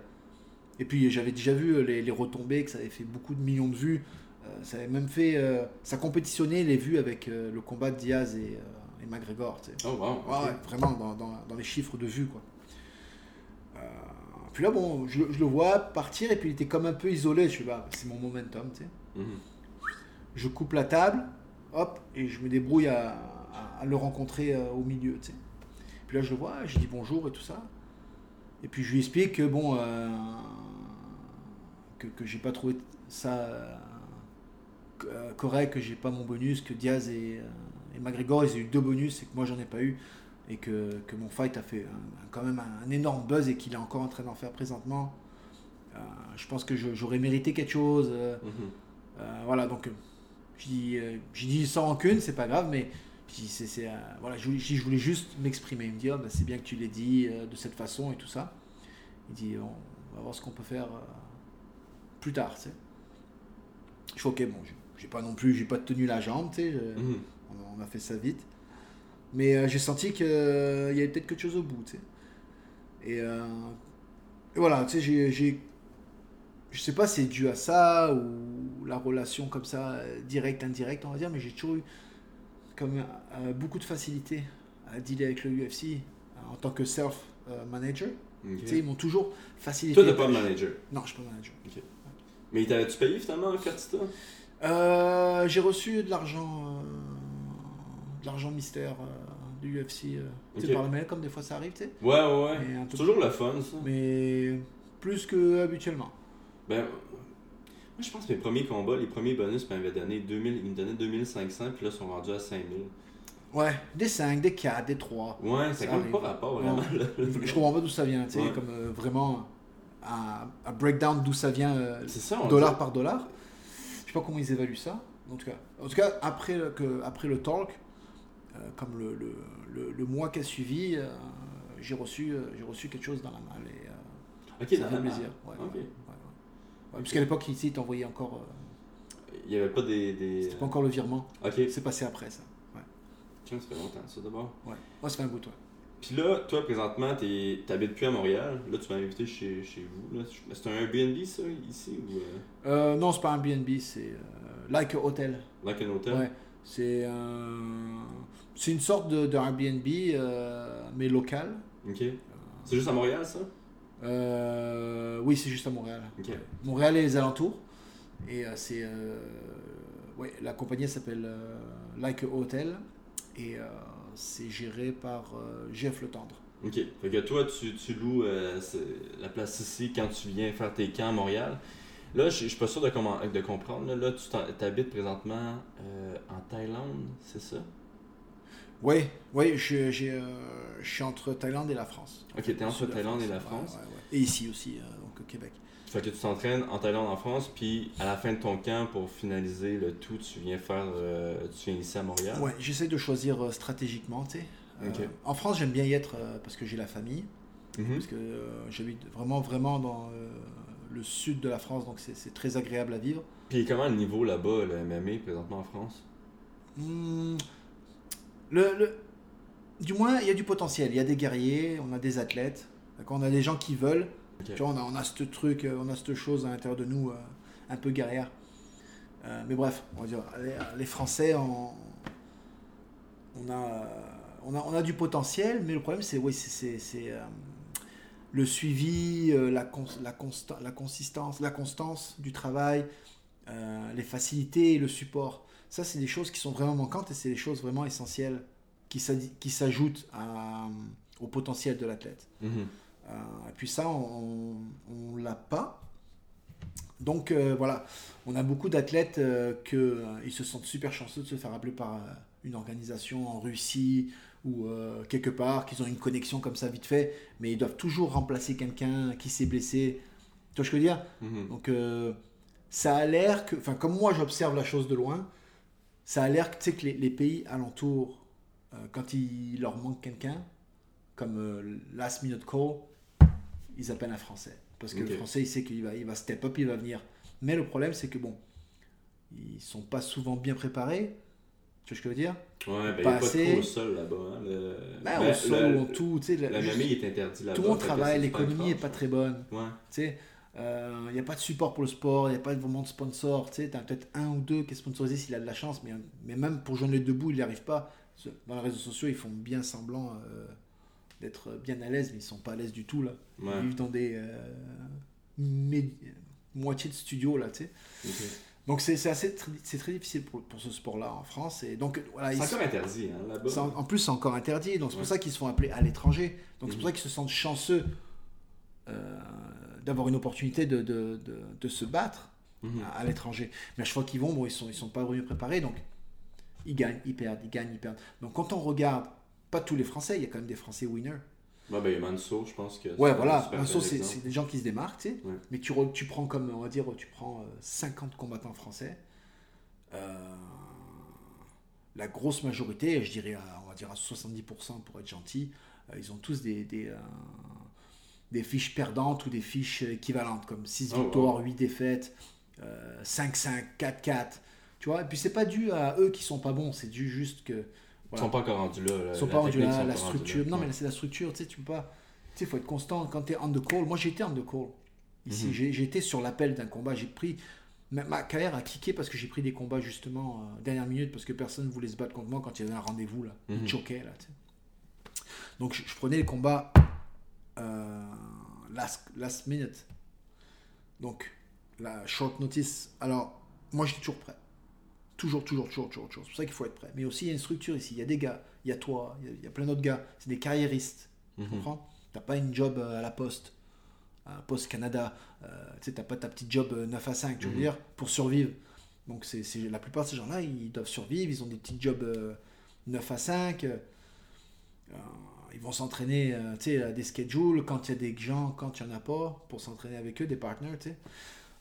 Et puis j'avais déjà vu euh, les, les retombées, que ça avait fait beaucoup de millions de vues Euh, ça avait même fait. euh, ça compétitionnait les vues avec euh, le combat de Diaz et, et McGregor. tu sais. Oh, wow. Ouais, ouais, vraiment dans, dans- dans les chiffres de vues. Quoi. Puis là, bon, je, je le vois partir et puis il était comme un peu isolé. Je suis bah, c'est mon momentum. tu sais. Mhm. Je coupe la table, hop, et je me débrouille à, à- à le rencontrer au milieu. tu sais. Puis là, je le vois, je dis bonjour et tout ça. Et puis je lui explique que bon, que, que j'ai pas trouvé ça euh, euh, correct, que j'ai pas mon bonus, que Diaz et, euh, et McGregor ils ont eu deux bonus et que moi j'en ai pas eu. Et que, que mon fight a fait un- quand même un, un énorme buzz et qu'il est encore en train d'en faire présentement. Euh, je pense que j'aurais mérité quelque chose. euh, Mhm. euh, voilà, donc j'ai dit, sans rancune, c'est pas grave, mais c'est, voilà, je, voulais- je juste m'exprimer. Il me dit, Ah, bah, c'est bien que tu l'aies dit de cette façon et tout ça. Il dit, on va voir ce qu'on peut faire plus tard. tu sais. Je fais, ok, bon, j'ai, pas non plus, j'ai pas tenu la jambe, tu sais, Mhm. on, on a fait ça vite. Mais euh, j'ai senti qu'il y avait peut-être quelque chose au bout, tu sais. Et, euh, et voilà, tu sais, j'ai, Je sais pas si c'est dû à ça ou la relation comme ça, euh, directe, indirecte, on va dire, mais j'ai toujours eu comme euh, beaucoup de facilité à dealer avec le UFC euh, en tant que self-manager. Ok. Tu sais, ils m'ont toujours facilité. Toi, t'es pas manager. Non, je suis pas manager. Mais t'avais-tu payé finalement Fertita Euh, j'ai reçu de l'argent, euh, de l'argent mystère euh, du UFC. euh, tu sais, Ok. par le mail, comme des fois ça arrive, tu sais. Ouais, ouais, ouais. C'est toujours le fun, ça. Mais plus que habituellement. Ben, moi, je pense que mes premiers combats, les premiers bonus m'avaient donné 2000, ils me donnaient 2500, puis là, ils sont rendus à 5000. Ouais, des 5, des 4, des 3. Ouais, Ça arrive. pas rapport, vraiment. Je comprends pas d'où ça vient, tu sais, Ouais. comme euh, vraiment un, un breakdown d'où ça vient, euh, ça, dollar par dollar. Je sais pas comment ils évaluent ça. En tout cas, en tout cas après, le- que, après le talk, euh, comme le, le, le, le mois qui a suivi, euh, j'ai reçu, euh, j'ai reçu quelque chose dans la et euh, Ok, ça fait la plaisir. Ouais, Ok. ouais, ouais, ouais. Ouais, parce qu'à l'époque, ici, ils t'envoyaient encore. Il y avait pas des. des... C'était pas encore le virement. Ok, C'est passé après ça. Tiens, ça fait longtemps, ça d'abord. Ouais. Ça fait un bout, ouais. Puis là, toi, présentement, t'es- t'habites plus à Montréal. Là, tu m'as invité chez, chez vous. C'est un Airbnb, ça, ici ou. euh, Euh, non, c'est pas un BNB, c'est euh, like a hotel. Like un hôtel? Ouais. C'est un- c'est une sorte de, de Airbnb, euh, mais local. Ok. C'est juste à Montréal, ça? Euh, oui, c'est juste à Montréal. Ok. Ouais. Montréal et les alentours. Et c'est. ouais, la compagnie elle s'appelle Like a Hotel. Et c'est géré par euh, Jeff Le Tendre. Ok. Fait que toi, tu, tu loues euh, la place ici quand tu viens faire tes camps à Montréal. Là, je je suis pas sûr de, comment, de comprendre. Là, Là, tu habites présentement euh, en Thaïlande, c'est ça? Oui, oui, je, suis entre Thaïlande et la France. Ok, t'es entre Sud de Thaïlande et la Ouais, France. ouais, ouais. Et ici aussi, euh, donc au Québec. Fait que tu t'entraînes en Thaïlande, en France, puis à la fin de ton camp, pour finaliser le tout, tu viens faire, euh, tu viens ici à Montréal? Ouais, j'essaie de choisir euh, stratégiquement, tu sais. Euh. En France, j'aime bien y être parce que j'ai la famille. Mhm. Parce que j'habite vraiment, vraiment dans le sud de la France, donc c'est, très agréable à vivre. Puis comment le niveau là-bas, le MMA, présentement en France? Hmm, le, le- du moins, il y a du potentiel. Il y a des guerriers, on a des athlètes, on a des gens qui veulent. Ok. Tu vois, on a, on a ce truc, euh, on a cette chose à l'intérieur de nous, euh, un peu guerrière. Euh, mais bref, on va dire, les, les Français, on, on, a, on, a, on a du potentiel, mais le problème, c'est oui, c'est, le suivi, euh, la, cons- la, consta- la consistance, la constance du travail, euh, les facilités et le support. Ça, c'est des choses qui sont vraiment manquantes et c'est des choses vraiment essentielles qui, s'ajoutent au potentiel de l'athlète. Mhm. Euh, et puis ça, on l'a pas. Donc euh, voilà, on a beaucoup d'athlètes euh, que ils se sentent super chanceux de se faire appeler par une organisation en Russie ou euh, quelque part, qu'ils ont une connexion comme ça vite fait, mais ils doivent toujours remplacer quelqu'un qui s'est blessé. Tu vois ce que je veux dire? Mhm. Donc euh, ça a l'air que, enfin comme moi j'observe la chose de loin, ça a l'air que tu sais que les, les pays alentours, euh, quand il leur manque quelqu'un, comme last minute call, ils appellent un Français. Parce que le Français, il sait qu'il va, il va step up, il va venir. Mais le problème, c'est que bon, ils sont pas souvent bien préparés. Tu vois ce que je veux dire? Ouais, ben Pas n'y a pas de assez. cours au sol là-bas. Hein, le... Ben, Ben, Au sol ou en tout, tu sais, la- La juste- est interdit là-bas. tout le travaille, l'économie est super pas très bonne. Ouais. Tu sais, Il n'y a pas de support pour le sport, il n'y a pas vraiment de sponsor. Tu sais, as peut-être un ou deux qui est sponsorisé s'il a de la chance, mais, mais même pour joindre les debout, il n'y arrive pas. Dans les réseaux sociaux, ils font bien semblant euh, d'être bien à l'aise, mais ils sont pas à l'aise du tout là. Ils vivent dans des euh, moitiés de studio là, tu sais. Donc c'est assez c'est très difficile pour, pour ce sport-là en France et donc voilà. C'est encore interdit hein, là-bas. En, plus c'est encore interdit, donc c'est pour ça qu'ils se font appeler à l'étranger. Donc c'est pour mhm. ça qu'ils se sentent chanceux euh, d'avoir une opportunité de, de, de, se battre mhm. à, l'étranger. Mais à chaque fois qu'ils vont, bon, ils sont ils sont pas mieux préparés, donc ils gagnent, ils perdent, ils gagnent, ils perdent. Donc quand on regarde, pas tous les Français, il y a quand même des Français winners. Ouais, ben, Manso, je pense que. Ouais, voilà, Manso, c'est des gens qui se démarquent, tu sais. Mais tu, tu prends comme, on va dire, tu prends 50 euh, combattants français. Euh, la grosse majorité, je dirais, on va dire à 70% pour être gentil, euh, ils ont tous des, des, des, fiches perdantes ou des fiches équivalentes, comme 6 victoires, 8 défaites, 5-5, 4-4. Tu vois, et puis c'est pas dû à eux qui sont pas bons, c'est dû juste que ils sont pas encore rendus là. Ils sont pas rendus là, la structure. Non, mais c'est la structure, tu sais, tu peux pas. Tu sais, il faut être constant. Quand tu es on the call, moi j'étais on the call. Ici, j'ai été sur l'appel d'un combat, j'ai pris. Ma, carrière a kické parce que j'ai pris des combats justement euh, dernière minute parce que personne ne voulait se battre contre moi quand il y avait un rendez-vous là. Mm choquait là. Donc je, prenais les combats euh, last, last minute. Donc la short notice. Alors moi j'étais toujours prêt. Toujours, toujours, toujours, toujours, toujours. C'est pour ça qu'il faut être prêt. Mais aussi, il y a une structure ici. Il y a des gars, il y a toi, il y a, plein d'autres gars. C'est des carriéristes. Tu mhm. comprends? T'as pas une job euh, à la poste, à Poste Canada. Euh, tu sais, t'as pas ta petite job 9 euh, à 5, tu veux mhm. dire, pour survivre. Donc, c'est, la plupart de ces gens-là, ils doivent survivre. Ils ont des petits jobs 9 à 5. ils vont s'entraîner tu sais, à des schedules quand il y a des gens, quand il n'y en a pas, pour s'entraîner avec eux, des partenaires. Tu sais.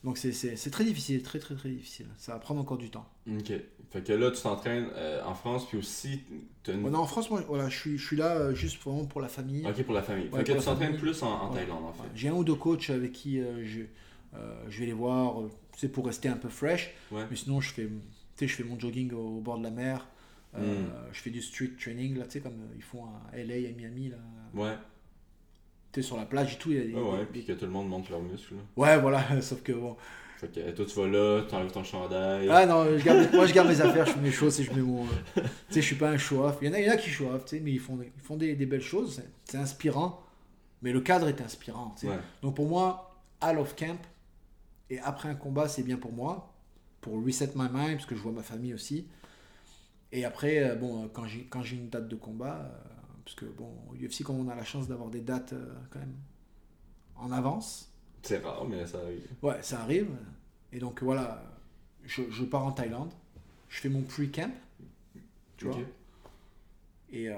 Donc c'est très difficile, très très très difficile. Ça va prendre encore du temps. Ok. Fait que là, tu t'entraînes euh, en France, puis aussi. non, en France, moi, voilà, je suis, je suis là euh, juste vraiment pour la famille. Ok, pour la famille. fait que tu t'entraînes plus en, Thaïlande, en fait. J'ai un ou deux coachs avec qui euh, je, je vais les voir. c'est pour rester un peu fresh. Mais sinon, je fais, je fais mon jogging au, bord de la mer. Hmm. Je fais du street training, là, tu sais, comme ils font à LA, à Miami. Là. Ouais es sur la plage et tout. Y ouais, puis que tout le monde monte leurs muscles. Ouais, voilà, sauf que bon. Fait que toi, tu vas là, tu enlèves ton chandail. Ah non, je garde, moi je garde mes affaires, je fais mes choses et je mets mon. tu sais, je suis pas un show-off. Il y en a, il y en a qui show-off, tu sais, mais ils font, ils font des, des belles choses, c'est inspirant. Mais le cadre est inspirant. Tu sais. Donc pour moi, All of Camp et après un combat, c'est bien pour moi, pour reset my mind, parce que je vois ma famille aussi. Et après, euh, bon, quand j'ai une date de combat, euh, parce que, bon, au UFC, quand on a la chance d'avoir des dates euh, quand même en avance. C'est rare, mais ça arrive. Ouais, ça arrive. Et donc, voilà, je, je pars en Thaïlande. Je fais mon pre-camp. Tu vois Et euh,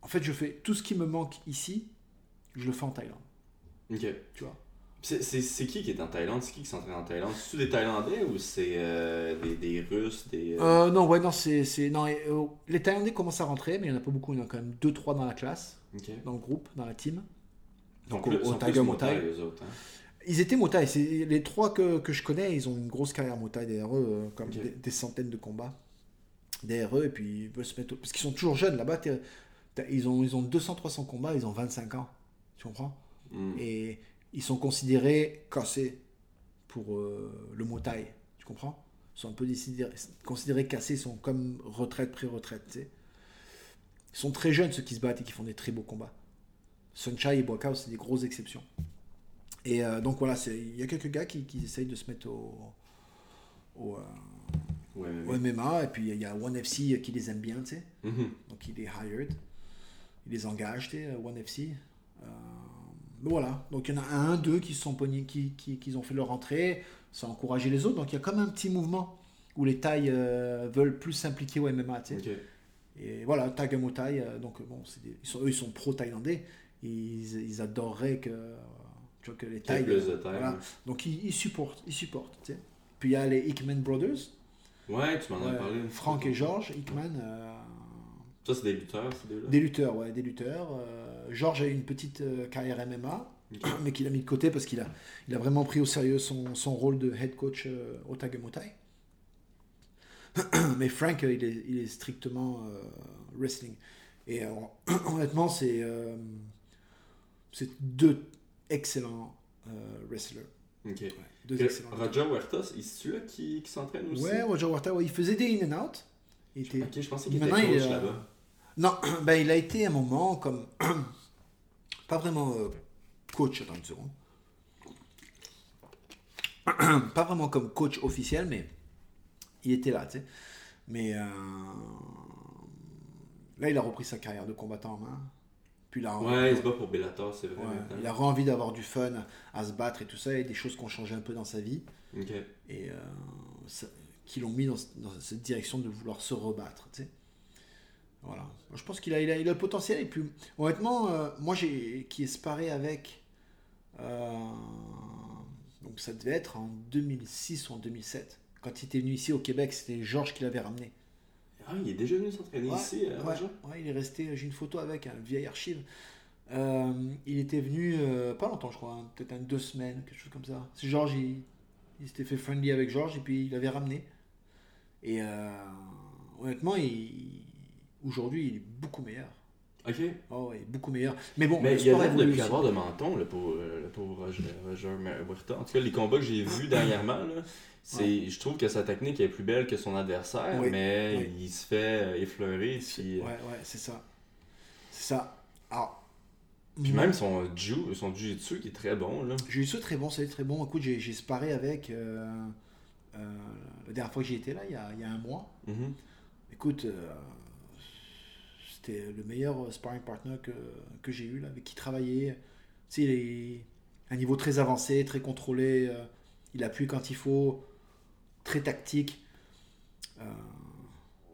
en fait, je fais tout ce qui me manque ici, je le fais en Thaïlande. Ok. Tu vois c'est qui qui est en Thaïlande? C'est qui qui s'entraîne en Thaïlande? C'est des Thaïlandais ou c'est euh, des, des, Russes des, euh... Non, ouais, non, c'est. Non, euh, les Thaïlandais commencent à rentrer, mais il n'y en a pas beaucoup. Il y en a quand même 2-3 dans la classe, dans le groupe, dans la team. Donc, au, au Tiger Motai. Hein? Ils étaient Motai. Les trois que, que, je connais, ils ont une grosse carrière Motai derrière eux, euh, comme des, centaines de combats derrière eux, et puis ils veulent se mettre. Parce qu'ils sont toujours jeunes là-bas. Ils ont, ils ont 200-300 combats, ils ont 25 ans. Tu comprends? Hmm. Et ils sont considérés cassés pour euh, le mot taille. Tu comprends? Ils sont un peu considérés cassés, ils sont comme retraite, pré-retraite. Ils sont très jeunes ceux qui se battent et qui font des très beaux combats. Sunshine et Boakao, c'est des grosses exceptions. Et euh, donc voilà, il y a quelques gars qui, essayent de se mettre au, au, euh, MMA. Et puis il y a One FC qui les aime bien, tu sais. Mm-hmm. Donc il est hired. Il les engage, tu sais, One FC. Voilà, donc il y en a un, deux qui sont qui, qui, ont fait leur entrée, ça a encouragé les autres. Donc il y a comme un petit mouvement où les Thaïs euh, veulent plus s'impliquer au MMA. Et voilà, Tagamo Thai, euh, donc bon, ils sont, eux ils sont pro-thaïlandais, ils, ils, adoreraient que, tu vois, que les Thaïs. Donc ils, supportent, ils supportent. Puis il y a les Hickman Brothers. Ouais, tu m'en as parlé. Franck et Georges Hickman. Euh, ça, c'est des lutteurs, Des lutteurs, ouais, des lutteurs. Georges a eu une petite euh, carrière MMA, mais qu'il a mis de côté parce qu'il a, il a vraiment pris au sérieux son, son rôle de head coach euh, au Tagemotai. mais Frank, il est, il est strictement euh, wrestling. Et honnêtement, c'est c'est deux excellents wrestler. Ok. Ouais, deux excellents. Roger Huerta, c'est celui-là qui, qui s'entraîne aussi? Ouais, Roger Huerta, ouais, il faisait des in and out. Il était... Ok, je pensais qu'il était coach euh, là-bas. Non, ben, il a été un moment comme. pas vraiment euh, coach, attends une seconde. pas vraiment comme coach officiel, mais il était là, tu sais. Mais euh, là, il a repris sa carrière de combattant en main. Puis là, Ouais, il se bat pour Bellator, c'est vrai. Ouais, il a envie d'avoir du fun à se battre et tout ça, et des choses qui ont changé un peu dans sa vie, Ok. et euh, ça- qui l'ont mis dans, dans cette direction de vouloir se rebattre. Tu sais. Voilà. Je pense qu'il a, il a, il a le potentiel, et puis honnêtement, euh, moi j'ai, qui ai sparé avec, euh, donc ça devait être en 2006 ou en 2007. Quand il était venu ici au Québec, c'était Georges qui l'avait ramené. Ah, il est déjà venu s'entraîner Ouais, ici, euh, ouais, Roger ouais, il est resté. J'ai une photo avec un vieil archive. Euh, il était venu pas longtemps, je crois, hein, peut-être deux semaines, quelque chose comme ça. C'est Georges, il, il s'était fait friendly avec Georges et puis il l'avait ramené. Et honnêtement, il, aujourd'hui, il est beaucoup meilleur. Ok. Oh, il est beaucoup meilleur. Mais bon, Mais le il a sport l'air de plus avoir de menton, le pauvre, euh, le pauvre Roger, Roger Huerta. En tout cas, les combats que j'ai vus dernièrement, là, je trouve que sa technique est plus belle que son adversaire, Oui, mais oui. il se fait euh, effleurer. Puis, Ouais, ouais, c'est ça. C'est ça. Alors, puis moi- même son jiu, son jiu-jitsu qui est très bon. Là. Ça très bon, c'est très bon. Écoute, j'ai j'ai sparé avec. euh, euh, la dernière fois que j'y étais là, il y a, il y a un mois. Mhm. Écoute, euh, c'était le meilleur sparring partner que, que j'ai eu, là, avec qui travailler. Tu sais, il est à un niveau très avancé, très contrôlé. euh, il appuie quand il faut, très tactique. Euh,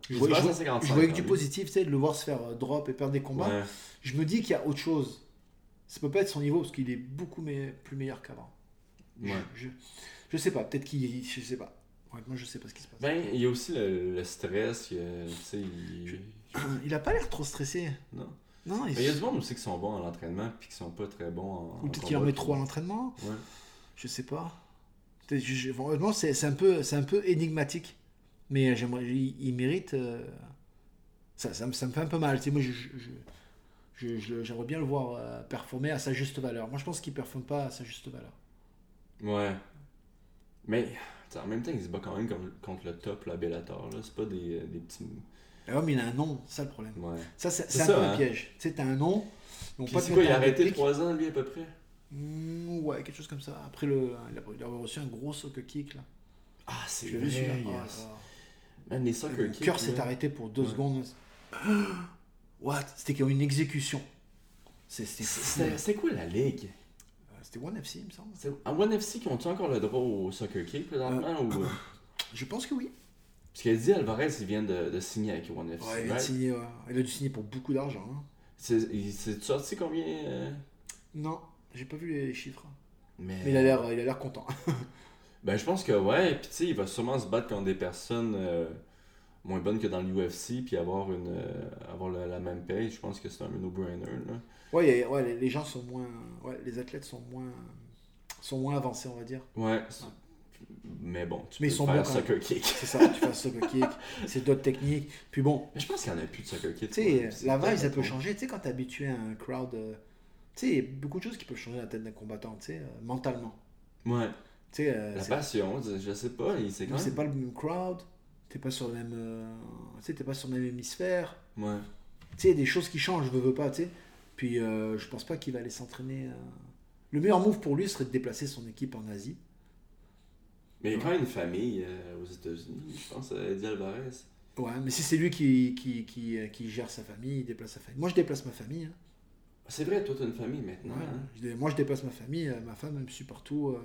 je voyais, je à voyais- 55, je voyais que du positif, tu sais, de le voir se faire euh, drop et perdre des combats. Ouais. Je me dis qu'il y a autre chose. Ça peut pas être son niveau parce qu'il est beaucoup me- plus meilleur qu'avant. Ouais. Je, je, sais pas, peut-être qu'il. Je sais pas. Honnêtement, je sais pas ce qui se passe. Ben, il y a aussi le, le stress, il y a- tu sais, il... Il a pas l'air trop stressé. Non? Non, il, y a du monde aussi qui sont bons à l'entraînement puis qui sont pas très bons en. ou peut-être qu'il en met trop à l'entraînement. Ouais. Je sais pas. Honnêtement, c'est un, peu- un peu énigmatique. Mais j'aimerais, il, il mérite. euh, ça, ça, me, ça me fait un peu mal. Tu sais, moi, j'aimerais bien le voir euh, performer à sa juste valeur. Moi, je pense qu'il performe pas à sa juste valeur. Ouais. Mais en même temps, il se bat quand même contre le top, la Bellator. C'est pas des, euh, des petits. Ouais, mais il a un nom, c'est ça le problème. Ouais. Ça, c'est C'est c'est un ça, peu hein. un piège. Tu sais, t'as un nom. Puis pas c'est quoi, il a arrêté déclic. 3 ans, lui, à peu près? Mm, ouais, quelque chose comme ça. Après, le, il, a, reçu un gros soccer kick là. Ah, c'est l'ai vu celui-là. Ah, yes. ah. Man, les soccer kicks, cœur s'est arrêté pour deux Ouais. secondes. What? C'était comme une exécution. C'est- C'était. C'était c'était quoi la ligue? Euh, C'était One FC, il me semble. C'est- En One FC, qui ont-tu encore le droit au soccer kick présentement ou... Je pense que oui. Parce qu'elle dit Alvarez, il vient de, de signer avec One FC. Ouais, il, right? signé, ouais. il a dû signer pour beaucoup d'argent. hein. C'est sorti combien euh, Non, j'ai pas vu les chiffres. Mais, Mais il a l'air, il a l'air content. Ben, je pense que ouais. Puis, tu sais, il va sûrement se battre contre des personnes euh, moins bonnes que dans l'UFC, puis avoir, une, euh, avoir la, la même paye. Je pense que c'est un no-brainer. là. Ouais, a- ouais, les- gens sont moins, ouais, les athlètes sont moins, sont moins avancés, on va dire. Ouais. Mais bon, tu Mais peux ils sont faire soccer kick. C'est ça, tu fais un soccer kick, c'est d'autres techniques. Puis bon, Mais je pense qu'il n'y en a plus de soccer kick. Tu sais, la vibe, ça peut changer. Tu sais, quand t'es habitué à un crowd. euh, tu sais, il y a beaucoup de choses qui peuvent changer la tête d'un combattant, tu sais, euh, mentalement. Ouais. Tu sais, euh, La passion, je sais pas. C'est quand c'est pas le même crowd. T'es pas sur le même. euh, tu sais, t'es pas sur le même hémisphère. Ouais. Tu sais, des choses qui changent, je veux, veux pas, tu sais. Puis je pense pas qu'il va aller s'entraîner. Le meilleur move pour lui serait de déplacer son équipe en Asie. Mais il y a quand même une famille euh, aux États-Unis, je pense, à Eddie Alvarez. Ouais, mais si c'est lui qui, qui, qui, euh, qui gère sa famille, il déplace sa famille. Moi, je déplace ma famille. hein. C'est vrai, toi, t'as une famille maintenant. Ouais, hein? je moi, je déplace ma famille. euh, Ma femme, elle me suit partout. euh,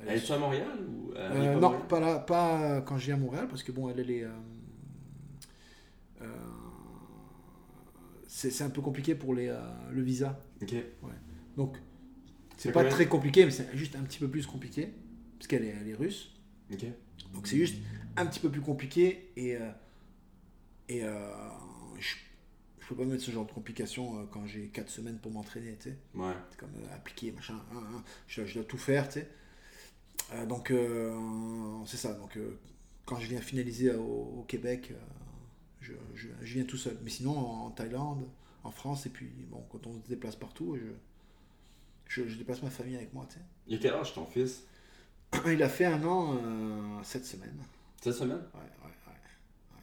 elle est Elle est à Montréal ou Euh, pas non, Montréal? pas là, pas quand je viens à Montréal, parce que bon, elle, elle est. euh, euh, c'est c'est un peu compliqué pour les, euh, le visa. Ok. Donc, c'est pas très compliqué, mais c'est juste un petit peu plus compliqué, parce qu'elle est, elle est russe. Donc, c'est juste un petit peu plus compliqué, et, euh, et euh, je, je peux pas mettre ce genre de complications euh, quand j'ai 4 semaines pour m'entraîner, tu sais. Ouais. C'est comme appliquer, machin. hein, hein. Je, je dois tout faire, tu sais. Donc, c'est ça. Donc, quand je viens finaliser au, au Québec, je, je- viens tout seul. Mais sinon, en, Thaïlande, en France, et puis, bon, quand on se déplace partout, je, Je, déplace ma famille avec moi, tu sais. Il a quel âge ton fils? Il a fait un an euh, cette semaine. Cette semaine? Ouais, ouais, ouais. ouais.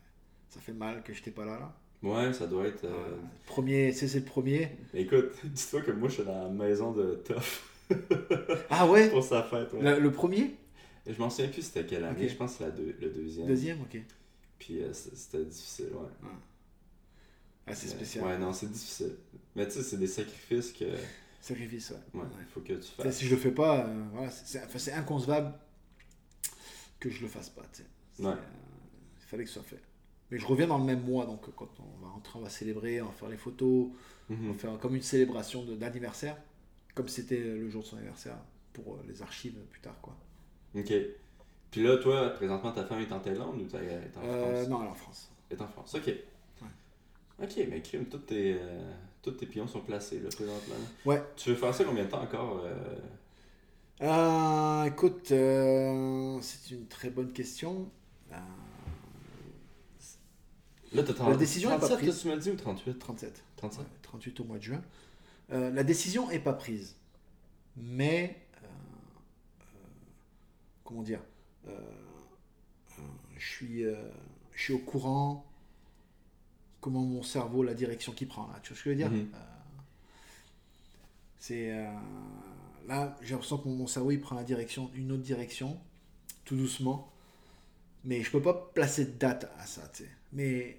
Ça fait mal que j'étais pas là, là. Ouais, ça doit être. euh. Premier, c'est le premier. Écoute, dis-toi que moi je suis dans la maison de Toff Ah ouais? Pour sa fête. Ouais. le, le premier? Je m'en souviens plus c'était quelle année, je pense que c'est deux- le deuxième. Deuxième, ok. Puis euh, c'était difficile, ouais. Ah, c'est Euh, spécial. Ouais, non, c'est difficile. Mais tu sais, c'est des sacrifices que. Sacrifice, ouais. Ouais, Ouais. il faut que tu fasses. Si je le fais pas, euh, voilà, c'est- c'est c'est inconcevable que je le fasse pas. tu sais. C'est, Ouais. euh, il fallait que ce soit fait. Mais je reviens dans le même mois, donc euh, quand on va rentrer, on va célébrer, on va faire les photos, on Mhm. va faire comme une célébration d'anniversaire, comme c'était le jour de son anniversaire pour euh, les archives plus tard. quoi. Ok. Puis là, toi, présentement, ta femme est en Thaïlande ou t'es t'es en Euh, France? non, elle est en France. Elle est en France, ok. Ok, mais crime, tous tes, euh, tous tes pions sont placés là, présentement. Ouais. Tu veux faire ça combien de temps encore euh, Euh, écoute, euh, c'est une très bonne question. La décision est pas 37, prise. que tu m'as dit ou 38 37. 37. Ouais, 38 au mois de juin. La décision n'est pas prise. Mais, euh, comment dire, je, suis, je suis au courant comment mon cerveau, la direction qu'il prend. Là. Tu vois ce que je veux dire Mhm. Euh, C'est euh, là, j'ai l'impression que mon, mon cerveau il prend la direction, une autre direction, tout doucement. Mais je peux pas placer de date à ça. Mais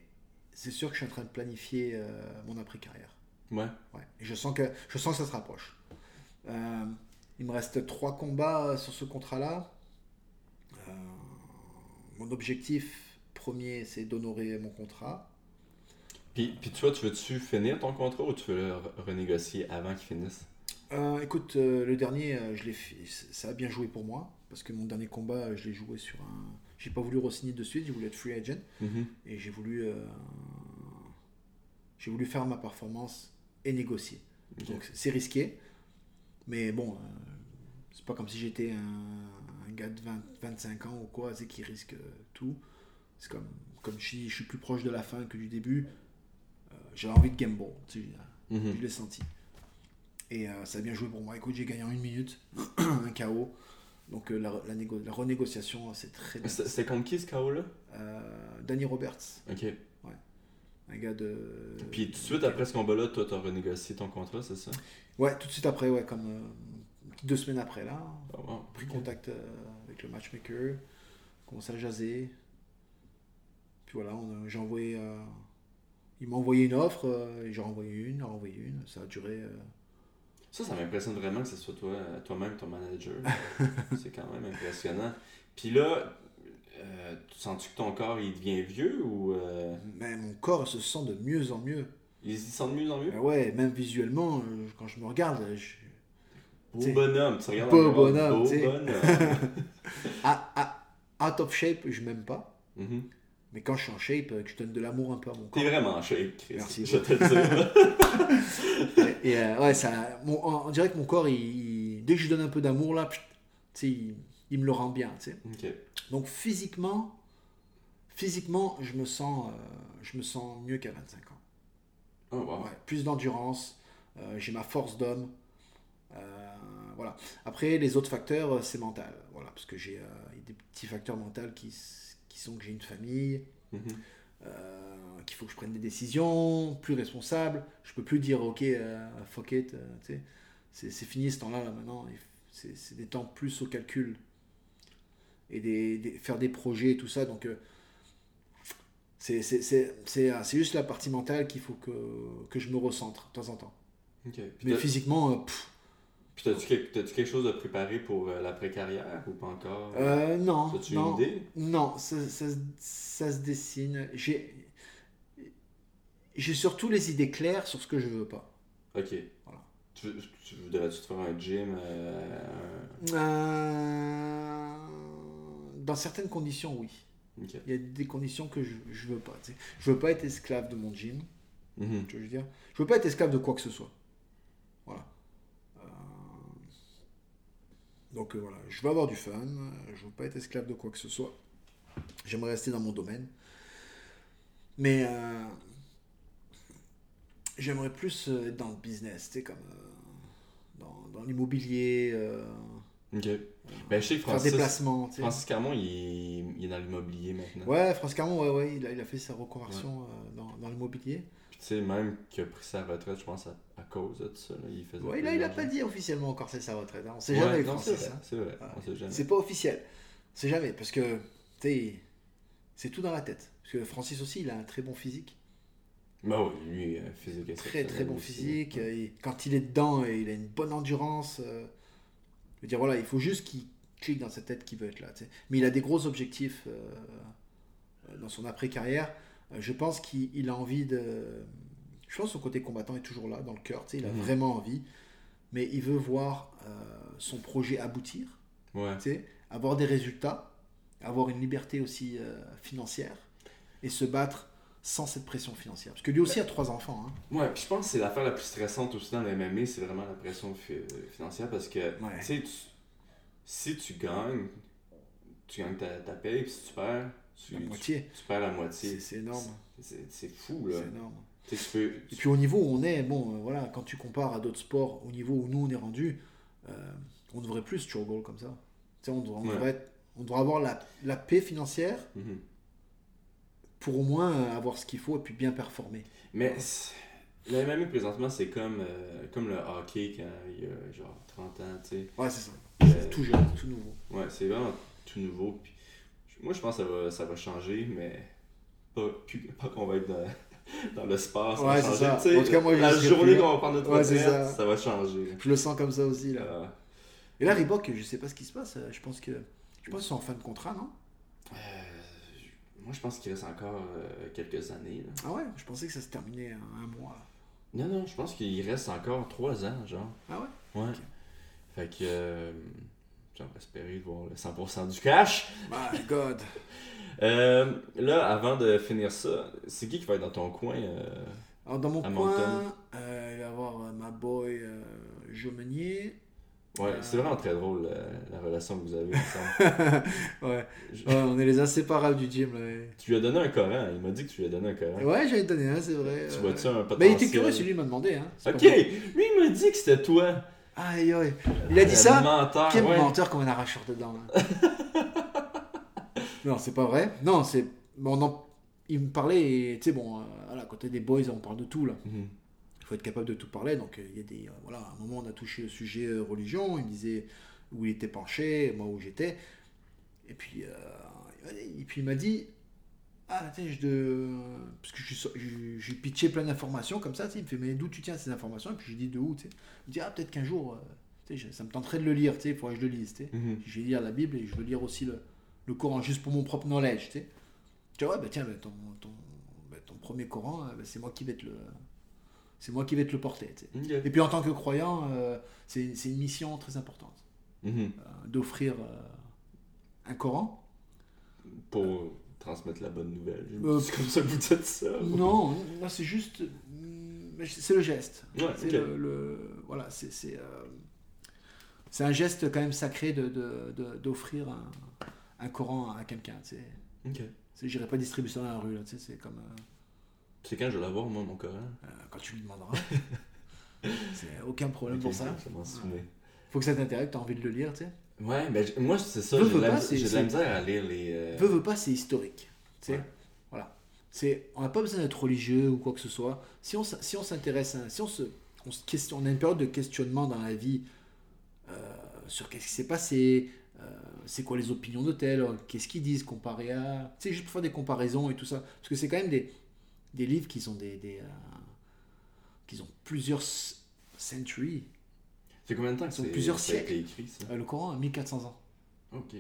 c'est sûr que je suis en train de planifier euh, mon après-carrière. Ouais. Ouais. Et je sens que je sens que ça se rapproche. Il me reste trois combats sur ce contrat-là. Mon objectif premier, c'est d'honorer mon contrat. Puis, puis toi, tu veux-tu finir ton contrat ou tu veux le re- renégocier avant qu'il finisse? Euh, écoute, euh, le dernier, euh, je l'ai fait- ça a bien joué pour moi parce que mon dernier combat, je l'ai joué sur un. J'ai pas voulu re-signer de suite, j'ai voulu être free agent Mhm. et j'ai voulu, j'ai voulu faire ma performance et négocier. Donc c'est risqué, mais bon, c'est pas comme si j'étais un, un gars de 20, 25 ans ou quoi, sais, qui risque tout. C'est comme, comme je suis plus proche de la fin que du début. Euh, J'avais envie de game ball, tu sais, Mhm. je l'ai senti. Et euh, ça a bien joué pour moi. Écoute, j'ai gagné en une minute, un KO. Donc euh, la, la la renégociation, c'est très bien. C'était contre qui ce KO là? Euh, Danny Roberts, Ok. un gars de. Puis tout de suite après ce combat-là, toi, t'as renégocié ton contrat, c'est ça? Ouais, tout de suite après, ouais, comme euh, deux semaines après là, wow. pris contact euh, avec le matchmaker, commencé à jaser. Puis voilà, j'ai envoyé. euh, il m'a envoyé une offre, euh, j'ai renvoyé une, j'ai renvoyé une. Ça a duré. euh, Ça, ça m'impressionne vraiment que ce soit toi, toi-même ton manager. c'est quand même impressionnant. Puis là, euh, tu sens-tu que ton corps il devient vieux ou euh, mais mon corps se sent de mieux en mieux. il se sent de mieux en mieux? Ah ouais, même visuellement, euh, quand je me regarde, je... Beau t'sais, bonhomme, tu regardes beau dans le miroir, bonhomme, beau t'sais. bonhomme. ah, ah, out of shape, je m'aime pas. Mhm. Mais quand je suis en shape, euh, que je donne de l'amour un peu à mon corps. T'es vraiment shape, Chris. Merci. Je te le dis. Et euh, ouais, ça, mon- on, on dirait que mon corps, il, il- dès que je donne un peu d'amour, là, il, il me le rend bien. tu sais. ok. Donc physiquement, physiquement, je me sens, euh, je me sens mieux qu'à 25 ans. Oh, wow. Ouais, plus d'endurance, euh, j'ai ma force d'homme. voilà. Après, les autres facteurs, c'est mental. Voilà, parce que j'ai des petits facteurs mentaux qui, qui sont que j'ai une famille, Mhm. euh, qu'il faut que je prenne des décisions plus responsables. Je peux plus dire ok, euh, fuck it, euh, c'est fini ce temps-là là, maintenant. C'est des temps plus au calcul et des, des- faire des projets et tout ça. Donc c'est c'est- c'est- c'est, c'est juste la partie mentale qu'il faut que, que je me recentre de temps en temps. Mais physiquement, pff, puis t'as-tu quelque, quelque chose de préparé pour euh, l'après-carrière ou pas encore? Euh, non, As-tu une idée? Non, ça, ça se- ça se dessine. J'ai j'ai surtout les idées claires sur ce que je veux pas. Ok. Voilà. Tu, tu voudrais-tu te faire un gym euh, Euh, Dans certaines conditions, oui. Il y a des conditions que je, je veux pas. tu sais. Je veux pas être esclave de mon gym. Mhm. Tu vois, je veux dire? Je veux pas être esclave de quoi que ce soit. Voilà. Euh, Donc euh, voilà, je veux avoir du fun. Je veux pas être esclave de quoi que ce soit. J'aimerais rester dans mon domaine. Mais euh, j'aimerais plus euh, être dans le business, tu sais, comme euh, dans, dans l'immobilier, Ok. Ben, je sais que Francis, tu sais. Francis Carmon, il est, il est dans l'immobilier maintenant. Ouais, France Carmon, ouais, ouais, il, a, il a fait sa reconversion dans, dans l'immobilier. Puis tu sais, même qu'il a pris sa retraite, je pense, à, à cause de ça. Là, il faisait plus là, il a d'argent. pas dit officiellement encore c'est sa retraite. hein. On sait Ouais, jamais non, c'est vrai, hein. c'est vrai, on sait jamais. C'est pas officiel. C'est jamais, parce que, tu sais, c'est tout dans la tête. Parce que Francis aussi, il a un très bon physique. Ben oui, lui, physique Très, très bon aussi. physique. quand il est dedans, euh, il a une bonne endurance. euh, je veux dire, voilà, il faut juste qu'il clique dans sa tête qu'il veut être là. tu sais. Mais il a des gros objectifs euh, dans son après-carrière. Euh, je pense qu'il il a envie de. Je pense que son côté combattant est toujours là, dans le cœur. tu sais, Il a Mhm. vraiment envie. Mais il veut voir euh, son projet aboutir. Ouais. tu sais, avoir des résultats, avoir une liberté aussi euh, financière et se battre sans cette pression financière. Parce que lui aussi a trois enfants. hein. Ouais, puis je pense que c'est l'affaire la plus stressante aussi dans le MMA, c'est vraiment la pression fi- financière parce que, Ouais. tu sais, tu- si tu gagnes, tu gagnes ta, ta paye, puis si tu perds, tu, La tu- moitié. tu perds la moitié. c'est énorme. C'est fou, là. C'est énorme. Tu tu peux. Et puis au niveau où on est, bon, euh, voilà, quand tu compares à d'autres sports, au niveau où nous on est rendu, euh, on devrait plus struggle comme ça. Tu sais, on, devrait, on, Ouais. devrait être- on devrait avoir la, la paix financière Mhm. pour au moins euh, avoir ce qu'il faut et puis bien performer. Mais le MMA présentement, c'est comme, euh, comme le hockey quand il y a genre 30 ans, tu sais. Ouais, c'est ça. Euh, C'est tout jeune, tout nouveau. Ouais, c'est vraiment tout nouveau. Puis, moi, je pense que ça va, ça va changer, mais pas, pas qu'on va être dans, dans le sport. Ouais, c'est ça. Tu sais, En tout cas, moi, la journée qu'on va prendre notre Ouais, retraite, ça. ça. va changer. Je le sens comme ça aussi. Là. Euh, Et là, Reebok, je sais pas ce qui se passe. euh, Je pense que je pense qu'ils sont en fin de contrat, non? Euh, moi, je pense qu'il reste encore euh, quelques années. là. Ah ouais? Je pensais que ça se terminait un, un mois. Non, non, je pense qu'il reste encore 3 ans, genre. Ah ouais? Ouais. Fait que. J'aimerais espérer voir le 100% du cash. My God Euh, là, avant de finir ça, c'est qui qui va être dans ton coin euh, Alors, dans mon À coin, euh, il va y avoir ma boy Joe Meunier. Ouais, c'est vraiment très drôle la, la relation que vous avez ensemble. ouais. Je- Ouais, on est les inséparables du gym. Là. Tu lui as donné un Coran, il m'a dit que tu lui as donné un Coran. Ouais, j'avais donné un, c'est vrai. Tu vois-tu un potentiel Mais il était curieux, celui il m'a demandé. Hein. Ok, lui il m'a dit que c'était toi. Aïe, aïe. Il a dit ça menteur, Quel ouais. menteur comme un arracheur dedans. Non, c'est pas vrai. Non, c'est. Bon, il me parlait, et tu sais, bon, euh, à côté des boys, on parle de tout là. Mhm. Il faut être capable de tout parler. Donc, euh, il y a des. euh, voilà, à un moment, on a touché le sujet religion. Il me disait où il était penché, moi où j'étais. Et puis, euh, et puis il m'a dit Ah, tu sais, je. De... Parce que je suis je- j'ai pitché plein d'informations comme ça. tu sais, Il me fait Mais d'où tu tiens ces informations? Et puis, j'ai dit De où tu sais? Il me dit Ah, peut-être qu'un jour, euh, tu sais, je- ça me tenterait de le lire. tu sais, Il faudrait que je le lise. tu sais. Mhm. Je vais lire la Bible et je veux lire aussi le, le Coran, juste pour mon propre knowledge. Tu sais. Tu vois, bah, tiens, bah, ton, ton, bah, ton premier Coran, euh, bah, c'est moi qui vais te le. C'est moi qui vais te le porter. tu sais. Et puis en tant que croyant, euh, c'est une mission très importante Mhm. euh, d'offrir euh, un Coran. Pour transmettre la bonne nouvelle. Euh, c'est comme ça que vous dites ça. Non, non, c'est juste, mm, c'est le geste. Ouais, c'est le, le- voilà, c'est c'est euh, un geste quand même sacré de d'offrir un, un Coran à quelqu'un. tu sais. Ok. J'irai pas distribuer ça dans la rue. là, tu sais, C'est comme euh, C'est quand je vais l'avoir, moi, mon Coran? euh, quand tu lui demanderas. c'est aucun problème pour ça. Souviens. Faut que ça t'intéresse, tu as envie de le lire. tu sais. Ouais, j- moi, c'est ça. J'ai de, la de misère à lire les. euh, Veux, veux pas, c'est historique. Tu sais. Ouais. Voilà. C'est, on n'a pas besoin d'être religieux ou quoi que ce soit. Si on, si on s'intéresse, à, si on se, on, se question, on a une période de questionnement dans la vie euh, sur qu'est-ce qui s'est passé, euh, c'est quoi les opinions de tel, qu'est-ce qu'ils disent comparé à, tu sais, juste pour faire des comparaisons et tout ça, parce que c'est quand même des, des livres qui sont des, des euh, qui ont plusieurs centuries. Fait combien de temps que c'est- plusieurs ça a été siècles. écrit, ça Euh, le Coran a 1400 ans. Ok.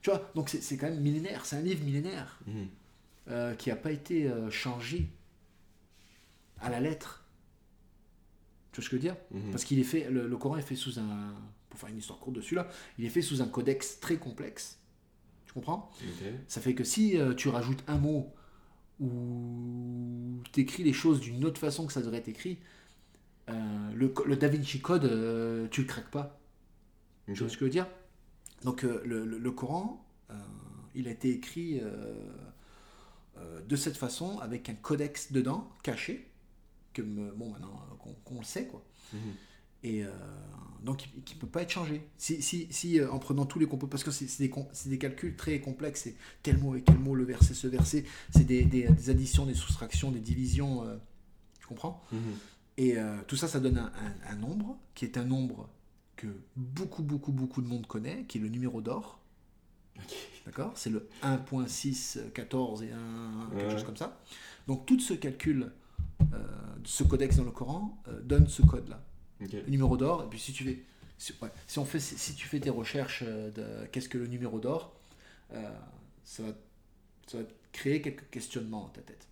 Tu vois, donc c'est, c'est quand même millénaire. C'est un livre millénaire. Mhm. euh, qui n'a pas été euh, changé à la lettre. Tu vois ce que je veux dire? Mhm. Parce qu'il est fait, le, le Coran est fait sous un, pour faire une histoire courte dessus là, il est fait sous un codex très complexe. Tu comprends? Ça fait que si euh, tu rajoutes un mot ou tu écris les choses d'une autre façon que ça devrait être écrit, euh, le, le Da Vinci Code, euh, tu le craques pas. Tu vois ce que je veux dire? Donc euh, le, le- le Coran, il a été écrit de cette façon, avec un codex dedans, caché, que bon, maintenant qu'on le sait, quoi. Mhm. Et donc, qui ne peut pas être changé. Si, si, si en prenant tous les compos, parce que c'est des, calculs très complexes, c'est tel mot et quel mot, le verset, ce verset, c'est des, des- des additions, des soustractions, des divisions, tu comprends? Mhm. Et euh, tout ça, ça donne un, un- un nombre, qui est un nombre que beaucoup, beaucoup, beaucoup de monde connaît, qui est le numéro d'or. D'accord? C'est le 1.614 et 1, quelque Ouais. chose comme ça. Donc, tout ce calcul, euh, ce codex dans le Coran, euh, donne ce code-là le numéro d'or. Et puis si tu fais, si, ouais, si on fait, si, si tu fais tes recherches de qu'est-ce que le numéro d'or, ça, va, ça va créer quelques questionnements dans ta tête.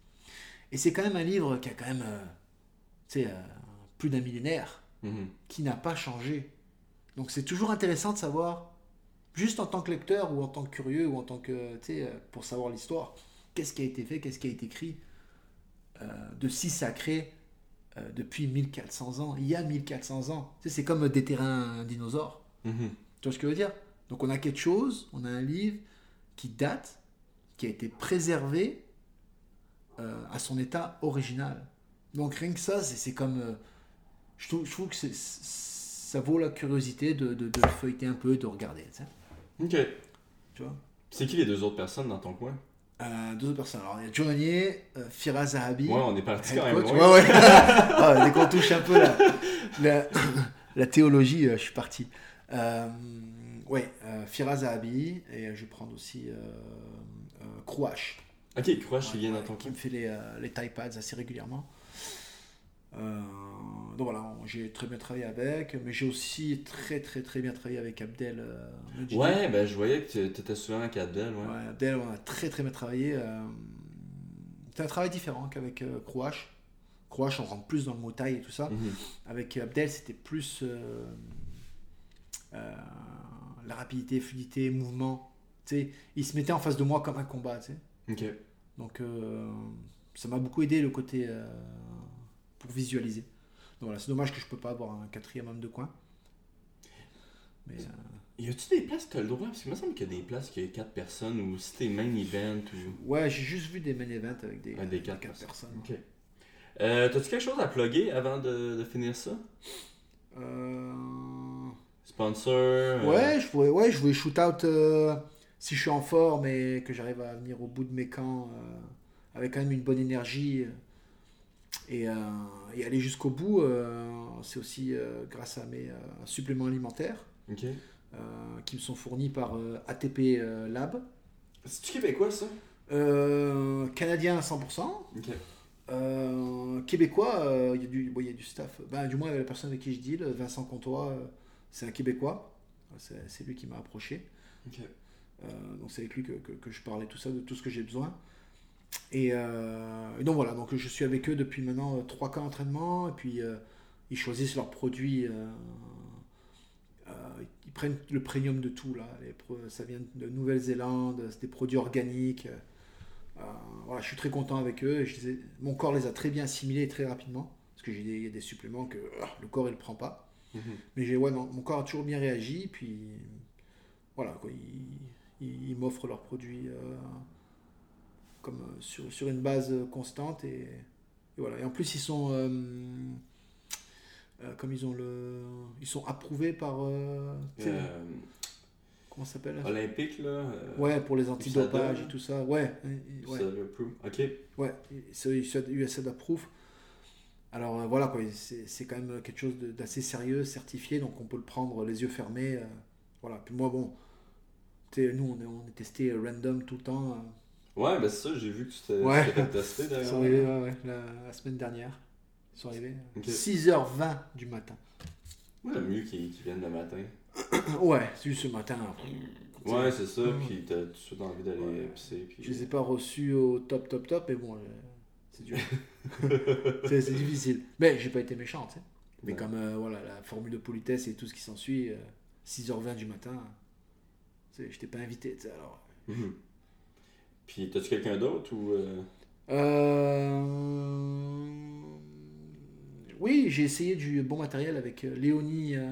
Et c'est quand même un livre qui a quand même, sais, euh, plus d'un millénaire, Mhm. qui n'a pas changé. Donc c'est toujours intéressant de savoir, juste en tant que lecteur ou en tant que curieux ou en tant que, tu sais, euh, pour savoir l'histoire, qu'est-ce qui a été fait, qu'est-ce qui a été écrit euh, de si sacré euh, depuis 1400 ans. Il y a 1400 ans. Tu sais, c'est comme déterrer un dinosaure. Mhm. Tu vois ce que je veux dire? Donc on a quelque chose, on a un livre qui date, qui a été préservé euh, à son état original. Donc rien que ça, c'est comme... euh, je, trouve, je trouve que ça vaut la curiosité de, de, de le feuilleter un peu, de regarder. tu sais. Ok. Tu vois? C'est qui les deux autres personnes dans ton coin? Euh, Deux autres personnes. Alors il y a John Onier, euh, Firaz Zahabi. Ouais, on est parti quand même. Ouais, ouais. Ah, dès qu'on touche un peu la, la, la théologie, euh, je suis parti. Euh, ouais, Firaz Zahabi, et je vais prendre aussi Krouache. Ok, Crouache, il vient dans ton qui me fait les, les tie pads assez régulièrement. Euh, donc voilà, j'ai très bien travaillé avec, mais j'ai aussi très très très bien travaillé avec Abdel euh. Ouais, ben je voyais que tu étais souvent avec Abdel, ouais. Ouais, Abdel, on a très très bien travaillé. euh, C'est un travail différent qu'avec euh, Krouache. Krouache, on rentre plus dans le mot taille et tout ça. Mhm. Avec Abdel, c'était plus la rapidité, fluidité, mouvement. Tu sais, il se mettait en face de moi comme un combat. tu sais. Ok. Donc ça m'a beaucoup aidé le côté pour visualiser. Donc voilà, c'est dommage que je peux pas avoir un quatrième homme de coin. Mais euh, Y a-tu des places que t'as le droit Parce qu'il me semble qu'il y a des places qui a 4 personnes ou si t'es main event ou. ouais, j'ai juste vu des main events avec des, Ah, des avec quatre quatre personnes. personnes. Ok. Euh, T'as-tu quelque chose à plugger avant de, de finir ça? Euh, Sponsor euh, Ouais, je voulais, ouais, je voulais shoot out euh, si je suis en forme et que j'arrive à venir au bout de mes camps euh, avec quand même une bonne énergie euh, et, euh, et aller jusqu'au bout. euh, c'est aussi euh, grâce à mes suppléments alimentaires qui me sont fournis par ATP Lab. C'est-tu québécois ça? Canadien à 100%. Ok. Euh, québécois, euh, il y, a du- bon, il y a du staff. Ben, du moins, la personne avec qui je deal, Vincent Comtois, euh, c'est un Québécois. C'est c'est lui qui m'a approché. Donc c'est avec lui que, que- que je parlais tout ça, de tout ce que j'ai besoin. Et, euh, et donc voilà, donc je suis avec eux depuis maintenant 3 cas d'entraînement. Et puis euh, ils choisissent leurs produits. euh, euh, ils prennent le premium de tout là. Les pro- ça vient de Nouvelle-Zélande, c'est des produits organiques. Euh, voilà, je suis très content avec eux. Et je ai- mon corps les a très bien assimilés très rapidement. Parce que j'ai des, suppléments que ah, le corps il ne prend pas. Mhm. Mais j'ai, ouais, non, mon corps a toujours bien réagi. Puis voilà, quoi, ils, ils- ils m'offrent leurs produits euh, comme, euh, sur, sur une base euh, constante. Et, et voilà. Et en plus, ils sont. euh, comme ils ont le. Ils sont approuvés par. comment ça s'appelle Olympique là Ouais, pour les antidopages et tout ça. Ouais, euh, ouais. Ok. Ouais, c'est USAID approuve. Alors euh, voilà, quoi, c'est quand même quelque chose d'assez sérieux, certifié, donc on peut le prendre les yeux fermés. euh, voilà, puis moi, bon, tu sais, nous on est, on est testé random tout le temps. euh, Ouais, ben c'est ça, j'ai vu que tu t'es Ouais. tu t'es fait tester ils d'ailleurs. sont arrivés ouais, ouais, la, la semaine dernière. Ils sont arrivés euh, Ok. 6h20 du matin. Ouais, mieux qu'ils qu'ils viennent le matin. ouais, c'est juste ce matin. Ouais, c'est ça, Mhm. puis t'as tout de suite envie d'aller pisser. Puis... Je les ai pas reçus au top, top, top, mais bon, euh, c'est dur. c'est difficile. Mais j'ai pas été méchant, tu sais. Mais comme euh, voilà, la formule de politesse et tout ce qui s'ensuit, euh, 6h20 du matin, je t'ai pas invité, tu sais, alors. Mhm. Puis t'as-tu quelqu'un d'autre ou. euh, Euh, Oui, j'ai essayé du bon matériel avec euh, Léonie, euh,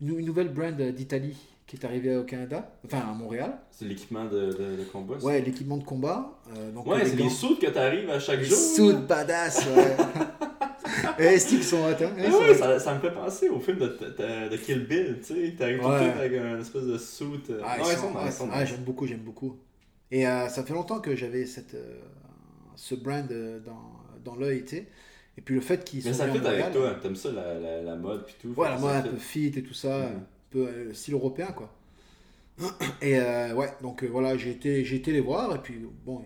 une, une nouvelle brand d'Italie qui est arrivé au Canada, enfin à Montréal. C'est l'équipement de, de, de combat. ça? Ouais, l'équipement de combat. euh, donc, Ouais, les c'est des sauts que t'arrives à chaque Les jour. là. badass, ouais. Eh, sticks sont hot, hein. Sont ouais, ça, ça me fait penser au film de, de, de Kill Bill, tu sais. T'arrives tout Ouais. temps avec un espèce de suit. euh, Ah, ouais, ah, ah, j'aime beaucoup, j'aime beaucoup. Et euh, ça fait longtemps que j'avais cette, euh, ce brand euh, dans, dans l'œil, tu sais. Et puis le fait qu'ils Mais ça à avec Montréal, toi, t'aimes ça la, la, la mode pis tout. Voilà, fait que moi ça un peu fit et tout ça, Mhm. un peu style européen quoi. Et euh, ouais, donc voilà, j'ai été, j'ai été les voir et puis bon,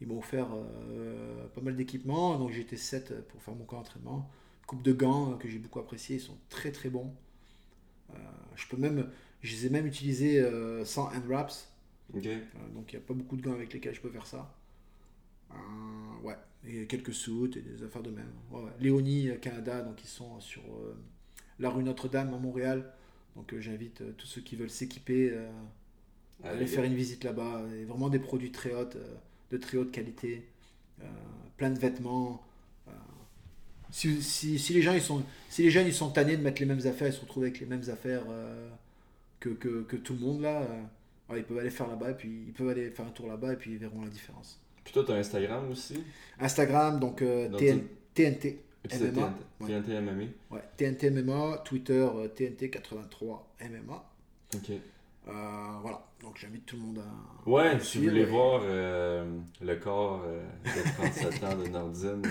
ils, ils m'ont offert pas mal d'équipements, donc j'ai été 7 pour faire mon camp d'entraînement. Coupe de gants que j'ai beaucoup apprécié, ils sont très très bons. Je peux même, je les ai même utilisés sans hand wraps, Euh, donc il n'y a pas beaucoup de gants avec lesquels je peux faire ça. Euh, ouais, et quelques suits et des affaires de même. Ouais, ouais. Léonie, euh, Canada, donc ils sont sur la rue Notre-Dame à Montréal. Donc j'invite tous ceux qui veulent s'équiper à aller Allez, faire une visite là-bas. Et vraiment des produits très hautes, de très haute qualité, plein de vêtements. si, si, si les gens ils sont, si les jeunes ils sont tannés de mettre les mêmes affaires, ils se retrouvent avec les mêmes affaires que, que, que tout le monde là. Ouais, ils peuvent aller faire là-bas et puis ils peuvent aller faire un tour là-bas et puis ils verront la différence. Puis toi, t'as Instagram aussi Instagram donc euh, TN- TNT Tu MMA. TNT, TNT MMA. Ouais, TNT MMA, Twitter euh, TNT83 MMA. Ok. Euh, voilà, donc j'invite tout le monde à. Ouais, si vous voulez et- voir euh, le corps de 37 ans de Nordine,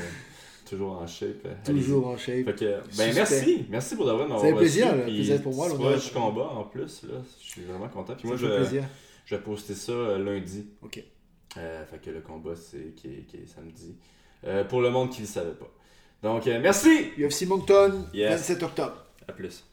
toujours en shape. euh, Toujours en shape. Fait que, ben merci, merci pour d'avoir Ça fait plaisir, puis plaisir pour moi, je combat en plus, là, je suis vraiment content. Puis moi, je, plaisir. je vais poster ça euh, lundi. Ok. Euh, fait que le combat, c'est qui est, qui est samedi. Euh, pour le monde qui ne le savait pas. Donc, euh, merci! UFC Moncton, Yes. 27 octobre. À plus.